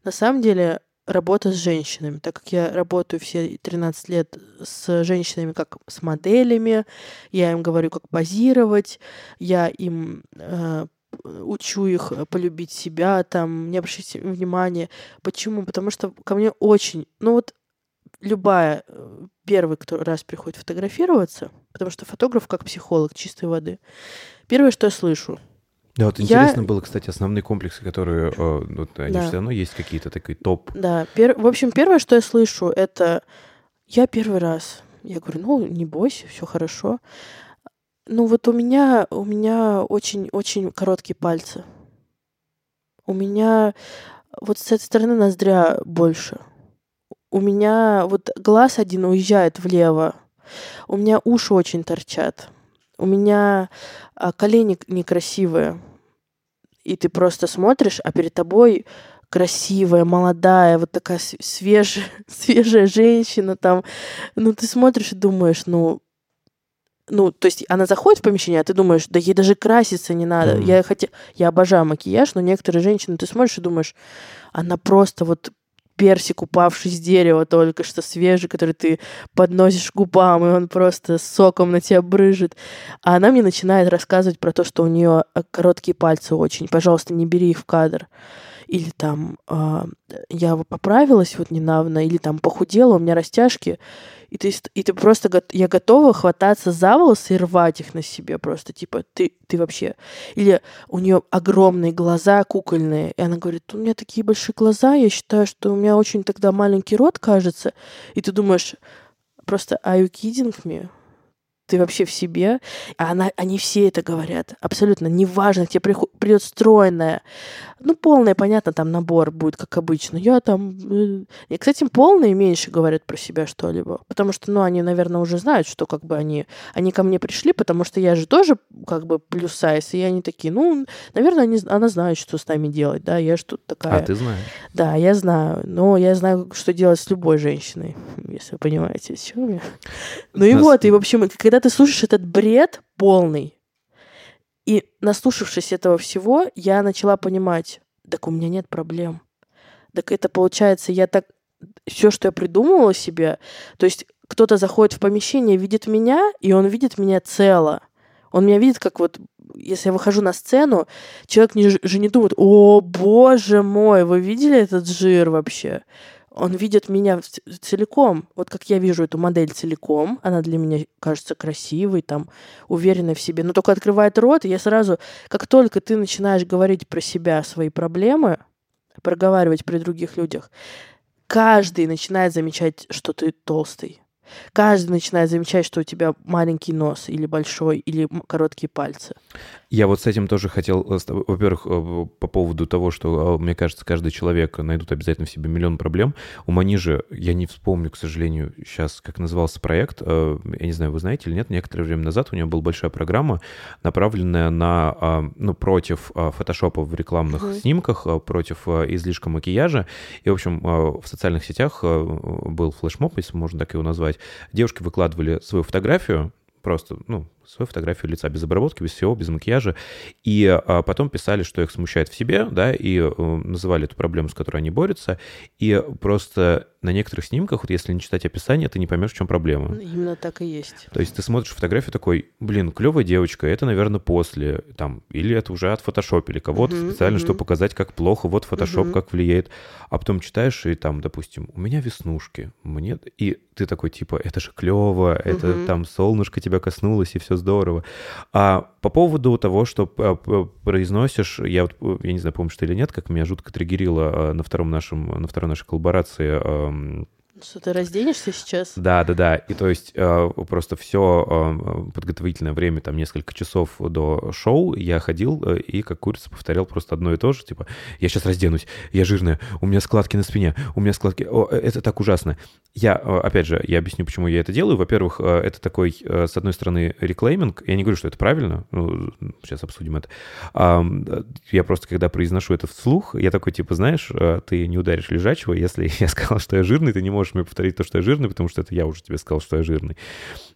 на самом деле работа с женщинами, так как я работаю все 13 лет с женщинами как с моделями, я им говорю, как позировать, я им э, учу их полюбить себя, там, не обращайте внимания. Почему? Потому что ко мне очень, ну вот любая, э, первый, кто раз приходит фотографироваться, потому что фотограф как психолог чистой воды, первое, что я слышу, Да, вот Я- интересно было, кстати, основные комплексы, которые, вот они Да. все равно есть какие-то такой топ. Да, пер- в общем, первое, что я слышу, это я первый раз. Я говорю, ну, не бойся, все хорошо. Ну, вот у меня, у меня очень-очень короткие пальцы. У меня вот с этой стороны ноздря больше. У меня вот глаз один уезжает влево. У меня уши очень торчат. У меня а, колени некрасивые. И ты просто смотришь, а перед тобой красивая, молодая, вот такая свежая, свежая женщина там. Ну, ты смотришь и думаешь, ну, ну, то есть она заходит в помещение, а ты думаешь, да ей даже краситься не надо. Мгм. Я хотя, я обожаю макияж, но некоторые женщины, ты смотришь и думаешь, она просто вот персик, упавший с дерева только что свежий, который ты подносишь к губам, и он просто соком на тебя брыжет. А она мне начинает рассказывать про то, что у нее короткие пальцы очень. Пожалуйста, не бери их в кадр. Или там а, я поправилась вот недавно, или там похудела, у меня растяжки, и ты, и ты просто, я готова хвататься за волосы и рвать их на себе просто, типа, ты, ты вообще... Или у нее огромные глаза кукольные, и она говорит, у меня такие большие глаза, я считаю, что у меня очень тогда маленький рот кажется, и ты думаешь, просто are you kidding me? Ты вообще в себе? А она, они все это говорят. Абсолютно. Неважно, тебе приход- придет стройная. Ну, полная, понятно, там набор будет, как обычно. Я там... э, И, кстати, полные меньше говорят про себя что-либо. Потому что, ну, они, наверное, уже знают, что как бы они... Они ко мне пришли, потому что я же тоже как бы плюс сайз. И они такие, ну, наверное, они, она знает, что с нами делать, да. Я тут такая... А ты знаешь. Да, я знаю. Но я знаю, что делать с любой женщиной, если вы понимаете, о чем я. Ну и вот, и в общем, когда ты слушаешь этот бред полный, и наслушавшись этого всего, я начала понимать, так у меня нет проблем. Так это получается, я так все, что я придумывала себе, то есть кто-то заходит в помещение, видит меня, и он видит меня цело. Он меня видит, как вот, если я выхожу на сцену, человек не, же не думает, о, боже мой, вы видели этот жир вообще? Он видит меня целиком, вот как я вижу эту модель целиком, она для меня кажется красивой, там, уверенной в себе, но только открывает рот, и я сразу, как только ты начинаешь говорить про себя, свои проблемы, проговаривать при других людях, каждый начинает замечать, что ты толстый. Каждый начинает замечать, что у тебя маленький нос или большой, или короткие пальцы. Я вот с этим тоже хотел, э, во-первых, э, по поводу того, что, э, мне кажется, каждый человек найдут обязательно в себе миллион проблем. У Манижи, я не вспомню, к сожалению, сейчас, как назывался проект, э, я не знаю, вы знаете или нет, некоторое время назад у него была большая программа, направленная на, а, ну, против а, фотошопа в рекламных Мгм. снимках, а, против а, излишка макияжа. И, в общем, а, в социальных сетях а, был флешмоб, если можно так его назвать. Девушки выкладывали свою фотографию, просто, ну, свою фотографию лица без обработки, без всего, без макияжа. И а, потом писали, что их смущает в себе, да, и э, называли эту проблему, с которой они борются. И просто на некоторых снимках, вот если не читать описание, ты не поймешь, в чем проблема. Именно так и есть. То есть ты смотришь фотографию такой, блин, клевая девочка, это, наверное, после, там, или это уже отфотошопили кого-то Мгм, специально, чтобы мгм. показать, как плохо, вот фотошоп Мгм. как влияет. А потом читаешь, и там, допустим, у меня веснушки, мне... И ты такой, типа, это же клево, это Мгм. там солнышко тебя коснулось, и все здорово. А по поводу того, что п- произносишь, я вот, э, я не знаю, помнишь ты или нет, как меня жутко триггерило а, на втором нашем, на второй нашей коллаборации Что, ты разденешься сейчас? да, да, да. И то есть э, просто все подготовительное время, там несколько часов до шоу, я ходил э, и как курица повторял просто одно и то же, типа, я сейчас разденусь, я жирная, у меня складки на спине, у меня складки, О, э, это так ужасно. Я, э, опять же, я объясню, почему я это делаю. Во-первых, э, это такой, э, с одной стороны, реклейминг, я не говорю, что это правильно, ну, сейчас обсудим это. Э, Я просто, когда произношу это вслух, я такой, типа, знаешь, э, ты не ударишь лежачего, если я сказал, что я жирный, ты не можешь мне повторить то, что я жирный, потому что это я уже тебе сказал, что я жирный.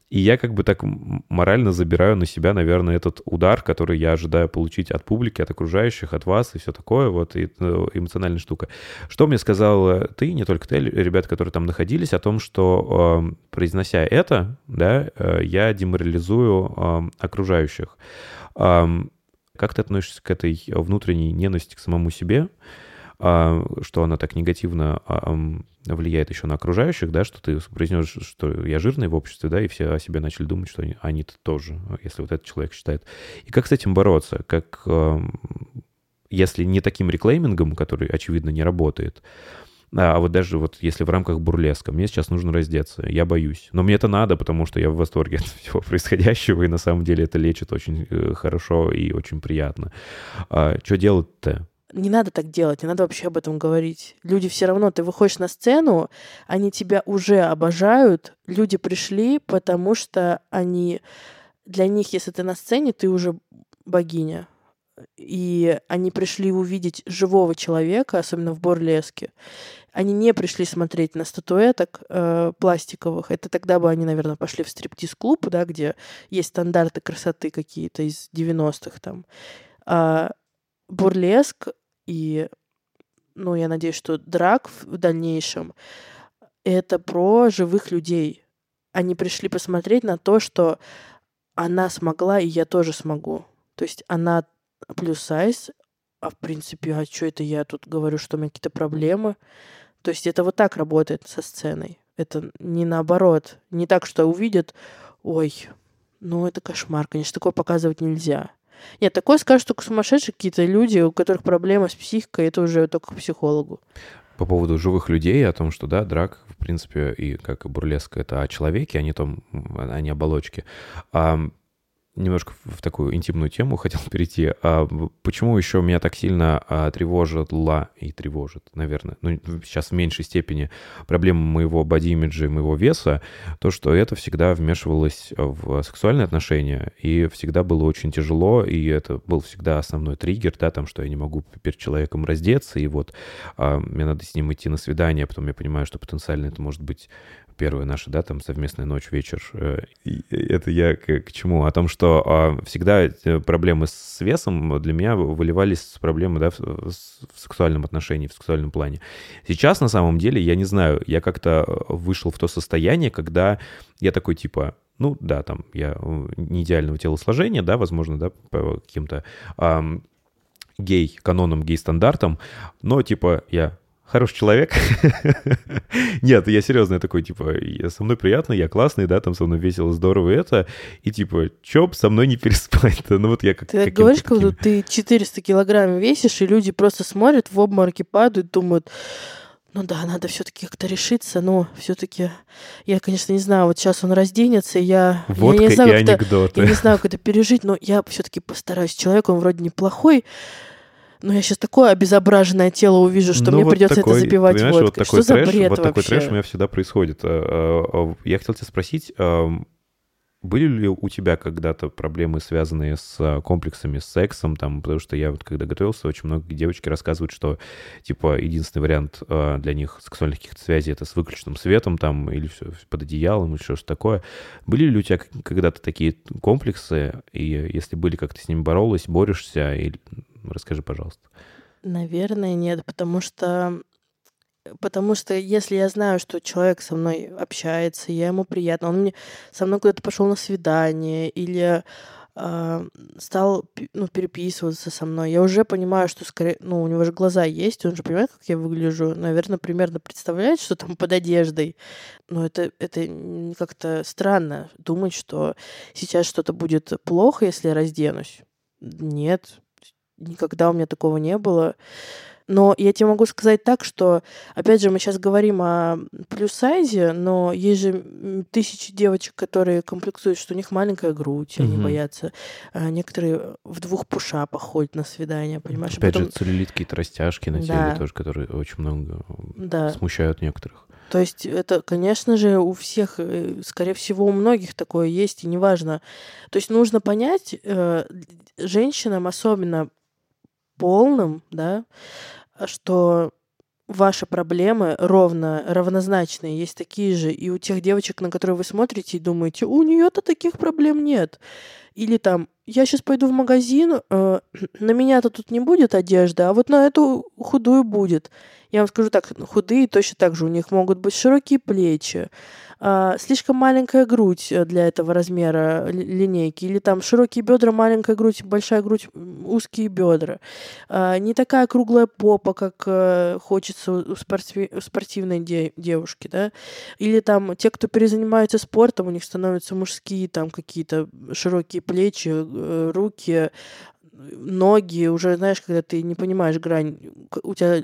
И я как бы так морально забираю на себя, наверное, этот удар, который я ожидаю получить от публики, от окружающих, от вас и все такое, вот, и, э, эмоциональная штука. Что мне сказал ты, не только ты, ребята, которые там находились, о том, что, э, произнося это, да, э, я деморализую э, окружающих. Эм, Как ты относишься к этой внутренней ненависти к самому себе, что она так негативно а, влияет еще на окружающих, да, что ты произнес, что я жирный в обществе, да, и все о себе начали думать, что они- они-то тоже, если вот этот человек считает. И как с этим бороться? Как, если не таким реклеймингом, который, очевидно, не работает, а а вот даже вот если в рамках бурлеска, мне сейчас нужно раздеться, я боюсь. Но мне это надо, потому что я в восторге от всего происходящего, и на самом деле это лечит очень э, хорошо и очень приятно. что делать-то? Не надо так делать, не надо вообще об этом говорить. Люди все равно, ты выходишь на сцену, они тебя уже обожают, люди пришли, потому что они... Для них, если ты на сцене, ты уже богиня. И они пришли увидеть живого человека, особенно в Борлеске. Они не пришли смотреть на статуэток э, пластиковых. Это тогда бы они, наверное, пошли в стриптиз-клуб, да, где есть стандарты красоты какие-то из 90-х там. А бурлеск и, ну, я надеюсь, что драк в дальнейшем это про живых людей. Они пришли посмотреть на то, что она смогла, и я тоже смогу. То есть она плюс сайз, а в принципе, а что это я тут говорю, что у меня какие-то проблемы? То есть это вот так работает со сценой. Это не наоборот. Не так, что увидят, ой, ну это кошмар, конечно, такое показывать нельзя. Нет, такое скажут только сумасшедшие какие-то люди, у которых проблема с психикой, это уже только к психологу. По поводу живых людей, о том, что, да, драк, в принципе, и как бурлеск, это о человеке, а не том, а не оболочке. А, немножко в такую интимную тему хотел перейти. А почему еще меня так сильно а, тревожила и тревожит, наверное, ну, сейчас в меньшей степени проблема моего боди-имиджа и моего веса, то, что это всегда вмешивалось в сексуальные отношения, и всегда было очень тяжело, и это был всегда основной триггер, да, там, что я не могу перед человеком раздеться, и вот а, мне надо с ним идти на свидание, потом я понимаю, что потенциально это может быть первая наша, да, там совместная ночь, вечер. Э, Это я к, к чему? О том, что а, всегда э, проблемы с весом для меня выливались с проблемы, да, в, в сексуальном отношении, в сексуальном плане. Сейчас, на самом деле, я не знаю, я как-то э, вышел в то состояние, когда я такой, типа, ну, да, там, я не идеального телосложения, да, возможно, да, по каким-то ам, гей-канонам, гей-стандартам, но, типа, я хороший человек. Нет, я серьезно, я такой, типа, я- со мной приятно, я классный, да, там со мной весело, здорово это, и типа, чё со мной не переспать-то? Ну вот я как Ты так говоришь, таким- будто ты 400 килограмм весишь, и люди просто смотрят, в обмороке падают, думают, ну да, надо все-таки как-то решиться, но все-таки я, конечно, не знаю, вот сейчас он разденется, и я, я Водка не знаю, и как это, анекдоты. я не знаю, как это пережить, но я все-таки постараюсь. Человек, он вроде неплохой, но я сейчас такое обезображенное тело увижу, что Ну, мне вот придется такой, это запивать водкой. Вот такой что трэш, за бред вот такой вообще? трэш у меня всегда происходит. А, а, а, Я хотел тебя спросить, ам, были ли у тебя когда-то проблемы, связанные с а, комплексами, с сексом, там, потому что я вот когда готовился, очень много девочки рассказывают, что, типа, единственный вариант а, для них сексуальных каких-то связей это с выключенным светом, там, или все под одеялом, или что-то такое. Были ли у тебя когда-то такие комплексы, и если были, как ты с ними боролась, борешься, или... расскажи, пожалуйста. Наверное, нет, потому что потому что если я знаю, что человек со мной общается, я ему приятно, он мне со мной куда-то пошел на свидание или а, стал ну, переписываться со мной, я уже понимаю, что скорее, ну, у него же глаза есть, он же понимает, как я выгляжу, наверное, примерно представляет, что там под одеждой. Но это, это как-то странно думать, что сейчас что-то будет плохо, если я разденусь. Нет, никогда у меня такого не было. Но я тебе могу сказать так, что, опять же, мы сейчас говорим о плюс-сайзе, но есть же тысячи девочек, которые комплексуют, что у них маленькая грудь, они Мгм. боятся. А некоторые в двух пушапах ходят на свидание, понимаешь? А Опять потом- же, целлюлит, какие-то растяжки на теле Да. тоже, которые очень много Да. смущают некоторых. То есть это, конечно же, у всех, э, скорее всего, у многих такое есть, и неважно. То есть нужно понять э, женщинам, особенно полным, да, что ваши проблемы ровно равнозначные, есть такие же, и у тех девочек, на которые вы смотрите и думаете, у нее-то таких проблем нет. Или там, я сейчас пойду в магазин, э, на меня-то тут не будет одежды, а вот на эту худую будет. Я вам скажу так, худые точно так же, у них могут быть широкие плечи, а, слишком маленькая грудь э, для этого размера ли- линейки, или там широкие бедра, маленькая грудь, большая грудь, узкие бедра. А, не такая круглая попа, как э, хочется у спортсме- у спортивной де- девушки, да. Или там те, кто перезанимается спортом, у них становятся мужские там какие-то широкие плечи, э, руки, ноги, уже, знаешь, когда ты не понимаешь грань, у тебя,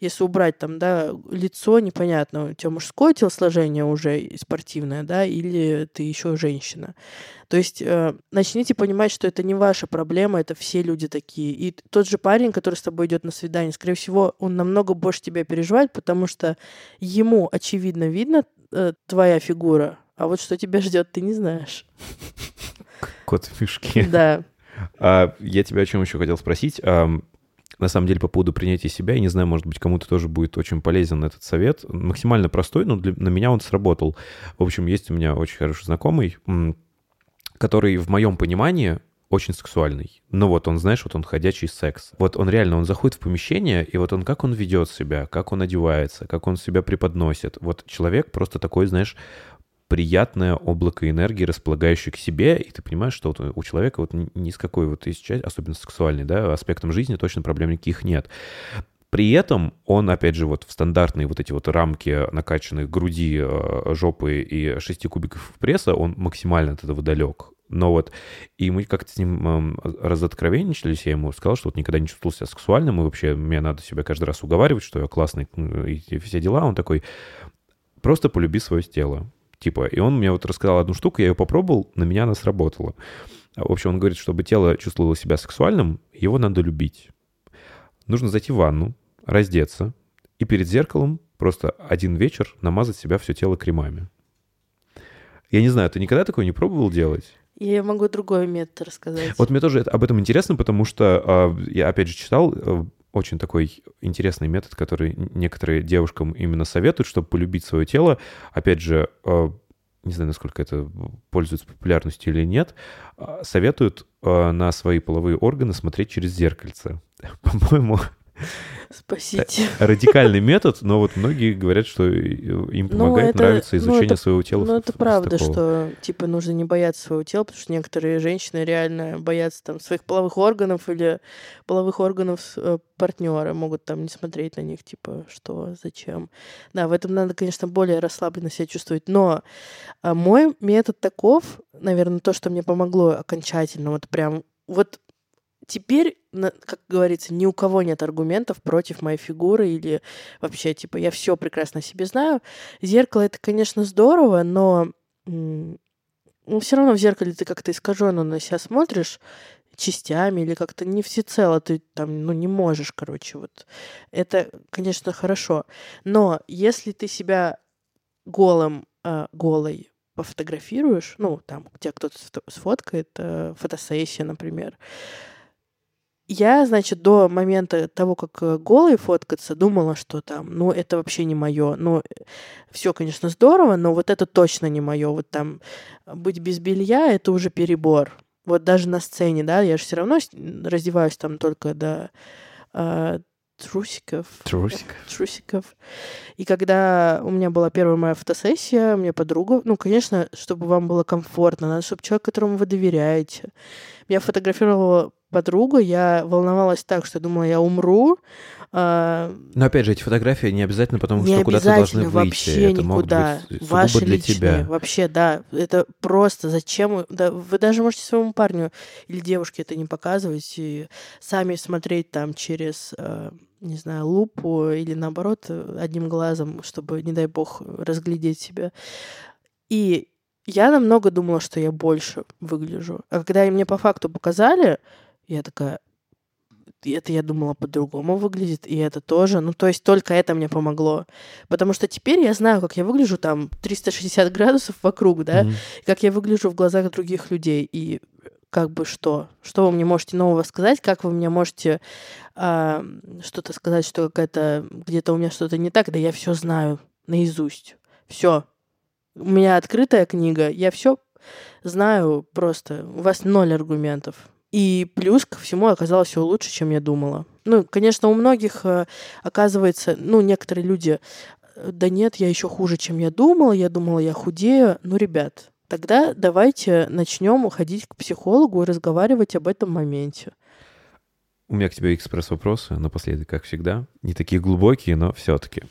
если убрать там, да, лицо, непонятно, у тебя мужское телосложение уже спортивное, да, или ты еще женщина. То есть э, начните понимать, что это не ваша проблема, это все люди такие. И тот же парень, который с тобой идет на свидание, скорее всего, он намного больше тебя переживает, потому что ему очевидно видно э, твоя фигура, а вот что тебя ждет, ты не знаешь. Кот в мешке. Да. А, я тебя о чем еще хотел спросить. Ам, на самом деле, по поводу принятия себя, я не знаю, может быть, кому-то тоже будет очень полезен этот совет. Максимально простой, но для, на меня он сработал. В общем, есть у меня очень хороший знакомый, который в моем понимании очень сексуальный. Ну вот он, знаешь, вот он ходячий секс. Вот он реально, он заходит в помещение, и вот он, как он ведет себя, как он одевается, как он себя преподносит. Вот человек просто такой, знаешь, приятное облако энергии, располагающее к себе, и ты понимаешь, что вот у человека вот ни с какой вот из части, особенно сексуальной, да, аспектом жизни точно проблем никаких нет. При этом он, опять же, вот в стандартные вот эти вот рамки накачанных груди, э, жопы и шести кубиков пресса, он максимально от этого далек. Но вот, и мы как-то с ним эм, разоткровенничались, я ему сказал, что вот никогда не чувствовал себя сексуальным, и вообще мне надо себя каждый раз уговаривать, что я классный, м, и все дела. Он такой, просто полюби свое тело. Типа, и он мне вот рассказал одну штуку, я ее попробовал, на меня она сработала. В общем, он говорит, чтобы тело чувствовало себя сексуальным, его надо любить. Нужно зайти в ванну, раздеться и перед зеркалом просто один вечер намазать себя все тело кремами. Я не знаю, ты никогда такое не пробовал делать? Я могу другой метод рассказать. Вот мне тоже об этом интересно, потому что а, я опять же читал э, очень такой интересный метод, который некоторые девушкам именно советуют, чтобы полюбить свое тело. Опять же, э, не знаю, насколько это пользуется популярностью или нет, а, советуют э, на свои половые органы смотреть через зеркальце. По-моему, Спасите. радикальный метод, но вот многие говорят, что э, им Ну, помогает, это- нравится ну, изучение это- своего тела. Ну, это правда, такого. что, типа, нужно не бояться своего тела, потому что некоторые женщины реально боятся там своих половых органов или половых органов партнера, могут там не смотреть на них, типа, что, зачем. Да, в этом надо, конечно, более расслабленно себя чувствовать. Но а, мой метод таков, наверное, то, что мне помогло окончательно, вот прям, вот теперь, как говорится, ни у кого нет аргументов против моей фигуры или вообще, типа, я все прекрасно о себе знаю. Зеркало это, конечно, здорово, но ну, все равно в зеркале ты как-то искаженно на себя смотришь частями или как-то не всецело ты там, ну, не можешь, короче, вот. Это, конечно, хорошо. Но если ты себя голым, а, голой пофотографируешь, ну, там, тебя кто-то сфоткает, э, фотосессия, например. Я, значит, до момента того, как э, голой фоткаться, думала, что там, ну, это вообще не мое. Ну, все, конечно, здорово, но вот это точно не мое. Вот там быть без белья это уже перебор. Вот даже на сцене, да, я же все равно раздеваюсь там только до а, трусиков. Трусик. Трусиков. И когда у меня была первая моя фотосессия, мне подруга, ну, конечно, чтобы вам было комфортно, надо, чтобы человек, которому вы доверяете. Меня фотографировала подруга, я волновалась так, что думала, я умру. А, Но опять же, эти фотографии не обязательно потому, не что куда-то должны выйти. вообще это могут никуда. быть сугубо Ваши для личные, тебя. вообще, да. Это просто зачем? вы- Да, вы даже можете своему парню или девушке это не показывать и сами смотреть там через, э, не знаю, лупу или наоборот одним глазом, чтобы, не дай бог, разглядеть себя. И я намного думала, что я больше выгляжу. А когда мне по факту показали, я такая, это я думала по-другому выглядит, и это тоже. Ну, то есть только это мне помогло. Потому что теперь я знаю, как я выгляжу там 360 градусов вокруг, да, и как я выгляжу в глазах других людей. И как бы что? Что вы мне можете нового сказать? Как вы мне можете а, что-то сказать, что какая-то где-то у меня что-то не так? Да я все знаю наизусть. Все. У меня открытая книга, я все знаю просто. У вас ноль аргументов. И плюс ко всему оказалось все лучше, чем я думала. Ну, конечно, у многих э, оказывается, ну, некоторые люди, э, да нет, я еще хуже, чем я думала, я думала, я худею. Ну, ребят, тогда давайте начнем ходить к психологу и разговаривать об этом моменте. У меня к тебе экспресс-вопросы, напоследок, как всегда. Не такие глубокие, но все-таки.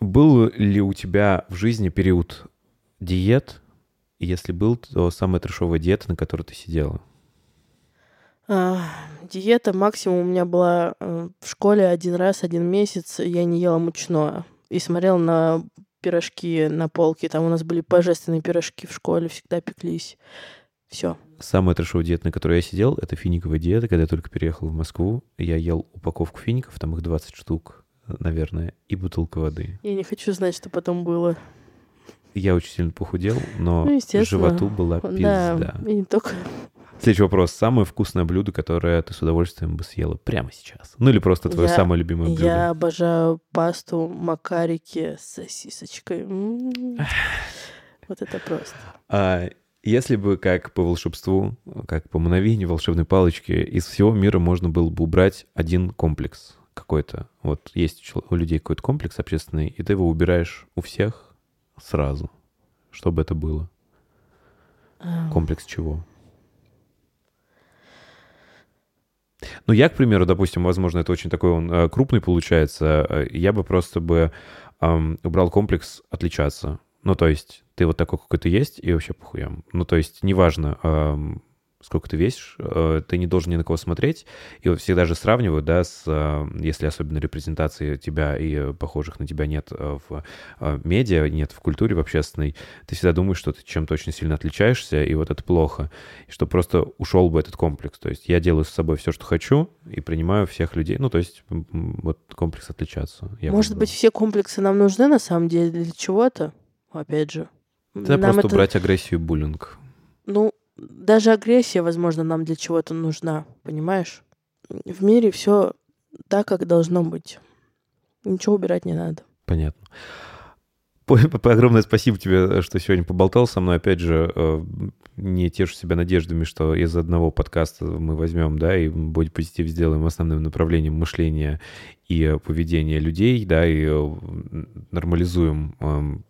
был ли у тебя в жизни период диет? Если был, то самая трешовая диета, на которой ты сидела? А, диета максимум у меня была э, в школе один раз, один месяц. Я не ела мучное. И смотрела на пирожки на полке. Там у нас были божественные пирожки в школе, всегда пеклись. Все. Самая трешовая диета, на которой я сидел, это финиковая диета. Когда я только переехал в Москву, я ел упаковку фиников, там их 20 штук, наверное, и бутылка воды. Я не хочу знать, что потом было. Я очень сильно похудел, но Ну, животу была пизда. Да, и не только. Следующий вопрос. Самое вкусное блюдо, которое ты с удовольствием бы съела прямо сейчас? Ну или просто твое Я- самое любимое блюдо? Я обожаю пасту макарики с сосисочкой. М. Вот это просто. А если бы, как по волшебству, как по мановению волшебной палочки, из всего мира можно было бы убрать один комплекс какой-то. Вот есть у людей какой-то комплекс общественный, и ты его убираешь у всех сразу. Что бы это было? Комплекс чего? Ну, я, к примеру, допустим, возможно, это очень такой он э, крупный получается, э, я бы просто бы ам, убрал комплекс отличаться. Ну, то есть ты вот такой, какой ты есть, и вообще похуям. Ну, то есть неважно, ам, сколько ты весишь, э, ты не должен ни на кого смотреть. И вот всегда же сравнивают, да, с, э, если особенно репрезентации тебя и похожих на тебя нет э, в медиа, нет в культуре, в общественной, ты всегда думаешь, что ты чем-то очень сильно отличаешься, и вот это плохо. И что просто ушел бы этот комплекс. То есть я делаю с собой все, что хочу, и принимаю всех людей. Ну, то есть вот комплекс отличаться. я Может выбрал. быть, все комплексы нам нужны на самом деле для чего-то? Опять же. Это Нам просто это- убрать агрессию и буллинг. Ну, даже агрессия, возможно, нам для чего-то нужна, понимаешь? В мире все так, как должно быть. Ничего убирать не надо. Понятно. По- по- Огромное спасибо тебе, что сегодня поболтал со мной. Опять же, э, не тешу себя надеждами, что из одного подкаста мы возьмем, да, и будет позитив сделаем основным направлением мышления и э, поведения людей, да, и э, нормализуем эм,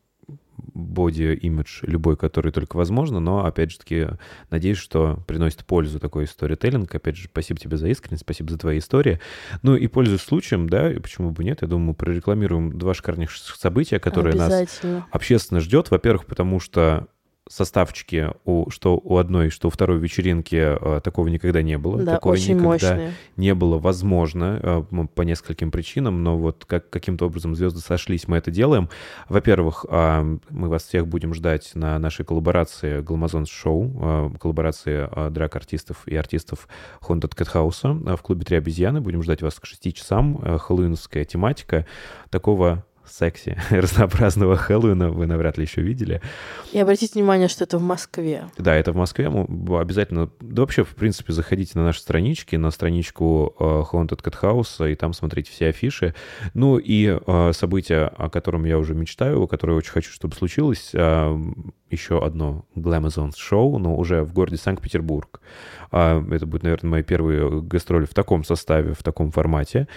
боди-имидж любой, который только возможно, но, опять же таки, надеюсь, что приносит пользу такой сторителлинг. Опять же, спасибо тебе за искренность, спасибо за твои истории. Ну и пользуясь случаем, да, и почему бы нет, я думаю, мы прорекламируем два шикарнейших события, которые нас общественно ждет. Во-первых, потому что составчики, у, что у одной, что у второй вечеринки э, такого никогда не было. Да, Такого очень никогда мощные. не было возможно э, по нескольким причинам, но вот как, каким-то образом звезды сошлись, мы это делаем. Во-первых, а, мы вас всех будем ждать на нашей коллаборации Гламазон Шоу, а, коллаборации а, драг-артистов и артистов Haunted Cat House в клубе «Три обезьяны». Будем ждать вас к 6 часам. Хэллоуинская тематика такого секси, разнообразного Хэллоуина вы навряд ли еще видели. И обратите внимание, что это в Москве. Да, это в Москве. Мы обязательно, да вообще, в принципе, заходите на наши странички, на страничку э, Haunted Cat House, и там смотрите все афиши. Ну и э, событие, о котором я уже мечтаю, которое очень хочу, чтобы случилось, э, еще одно Glamazon шоу, но уже в городе Санкт-Петербург. Это будет, наверное, мои первые гастроли в таком составе, в таком формате.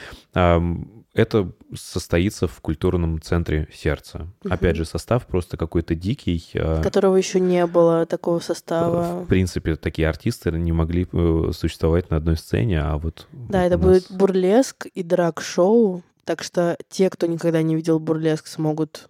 Это состоится в культурном центре сердца. Опять же, состав просто какой-то дикий. а, Которого еще не было такого состава. в принципе, такие артисты не могли э, существовать на одной сцене, а вот... Да, это нас- будет бурлеск и драг-шоу. Так что те, кто никогда не видел бурлеск, смогут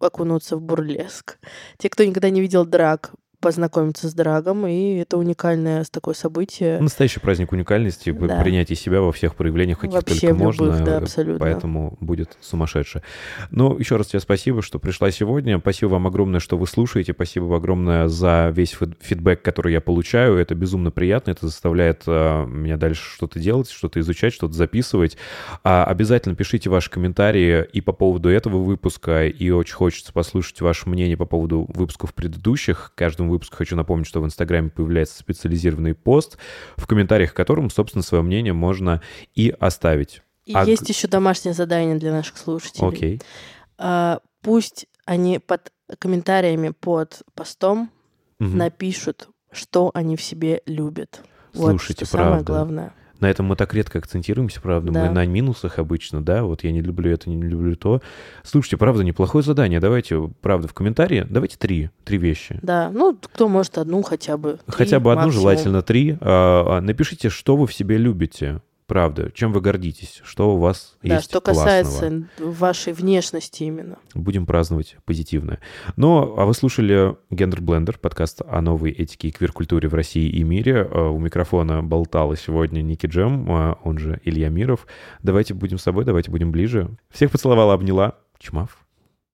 окунуться в бурлеск. Те, кто никогда не видел драг, познакомиться с драгом, и это уникальное такое событие. Настоящий праздник уникальности, Да. принятие себя во всех проявлениях, каких Вообще только любых, можно. да, абсолютно. Поэтому будет сумасшедше. Ну, еще раз тебе спасибо, что пришла сегодня. Спасибо вам огромное, что вы слушаете. Спасибо вам огромное за весь фид- фидбэк, который я получаю. Это безумно приятно. Это заставляет э, меня дальше что-то делать, что-то изучать, что-то записывать. А обязательно пишите ваши комментарии и по поводу этого выпуска, и очень хочется послушать ваше мнение по поводу выпусков предыдущих. К каждому выпуску хочу напомнить, что в Инстаграме появляется специализированный пост, в комментариях к которому, собственно, свое мнение можно и оставить. И а есть еще домашнее задание для наших слушателей. Окей. А, пусть они под комментариями под постом Мгм. напишут, что они в себе любят. Вот Слушайте, что самое правда. главное. На этом мы так редко акцентируемся, правда. Мы Да. на минусах обычно, да, вот я не люблю это, не люблю то. Слушайте, правда, неплохое задание. Давайте, правда, в комментарии, давайте три, три вещи. Да, ну, кто может одну хотя бы. Хотя бы одну, максимум. желательно три. А, а, Напишите, что вы в себе любите, правда, чем вы гордитесь, что у вас Да, есть что классного. касается вашей внешности именно. Будем праздновать позитивное. Ну, а вы слушали Гендер Блендер, подкаст о новой этике и квир-культуре в России и мире. А, У микрофона болтала сегодня Ники Джем, а, он же Илья Миров. Давайте будем с собой, давайте будем ближе. Всех поцеловала, обняла. Чмав.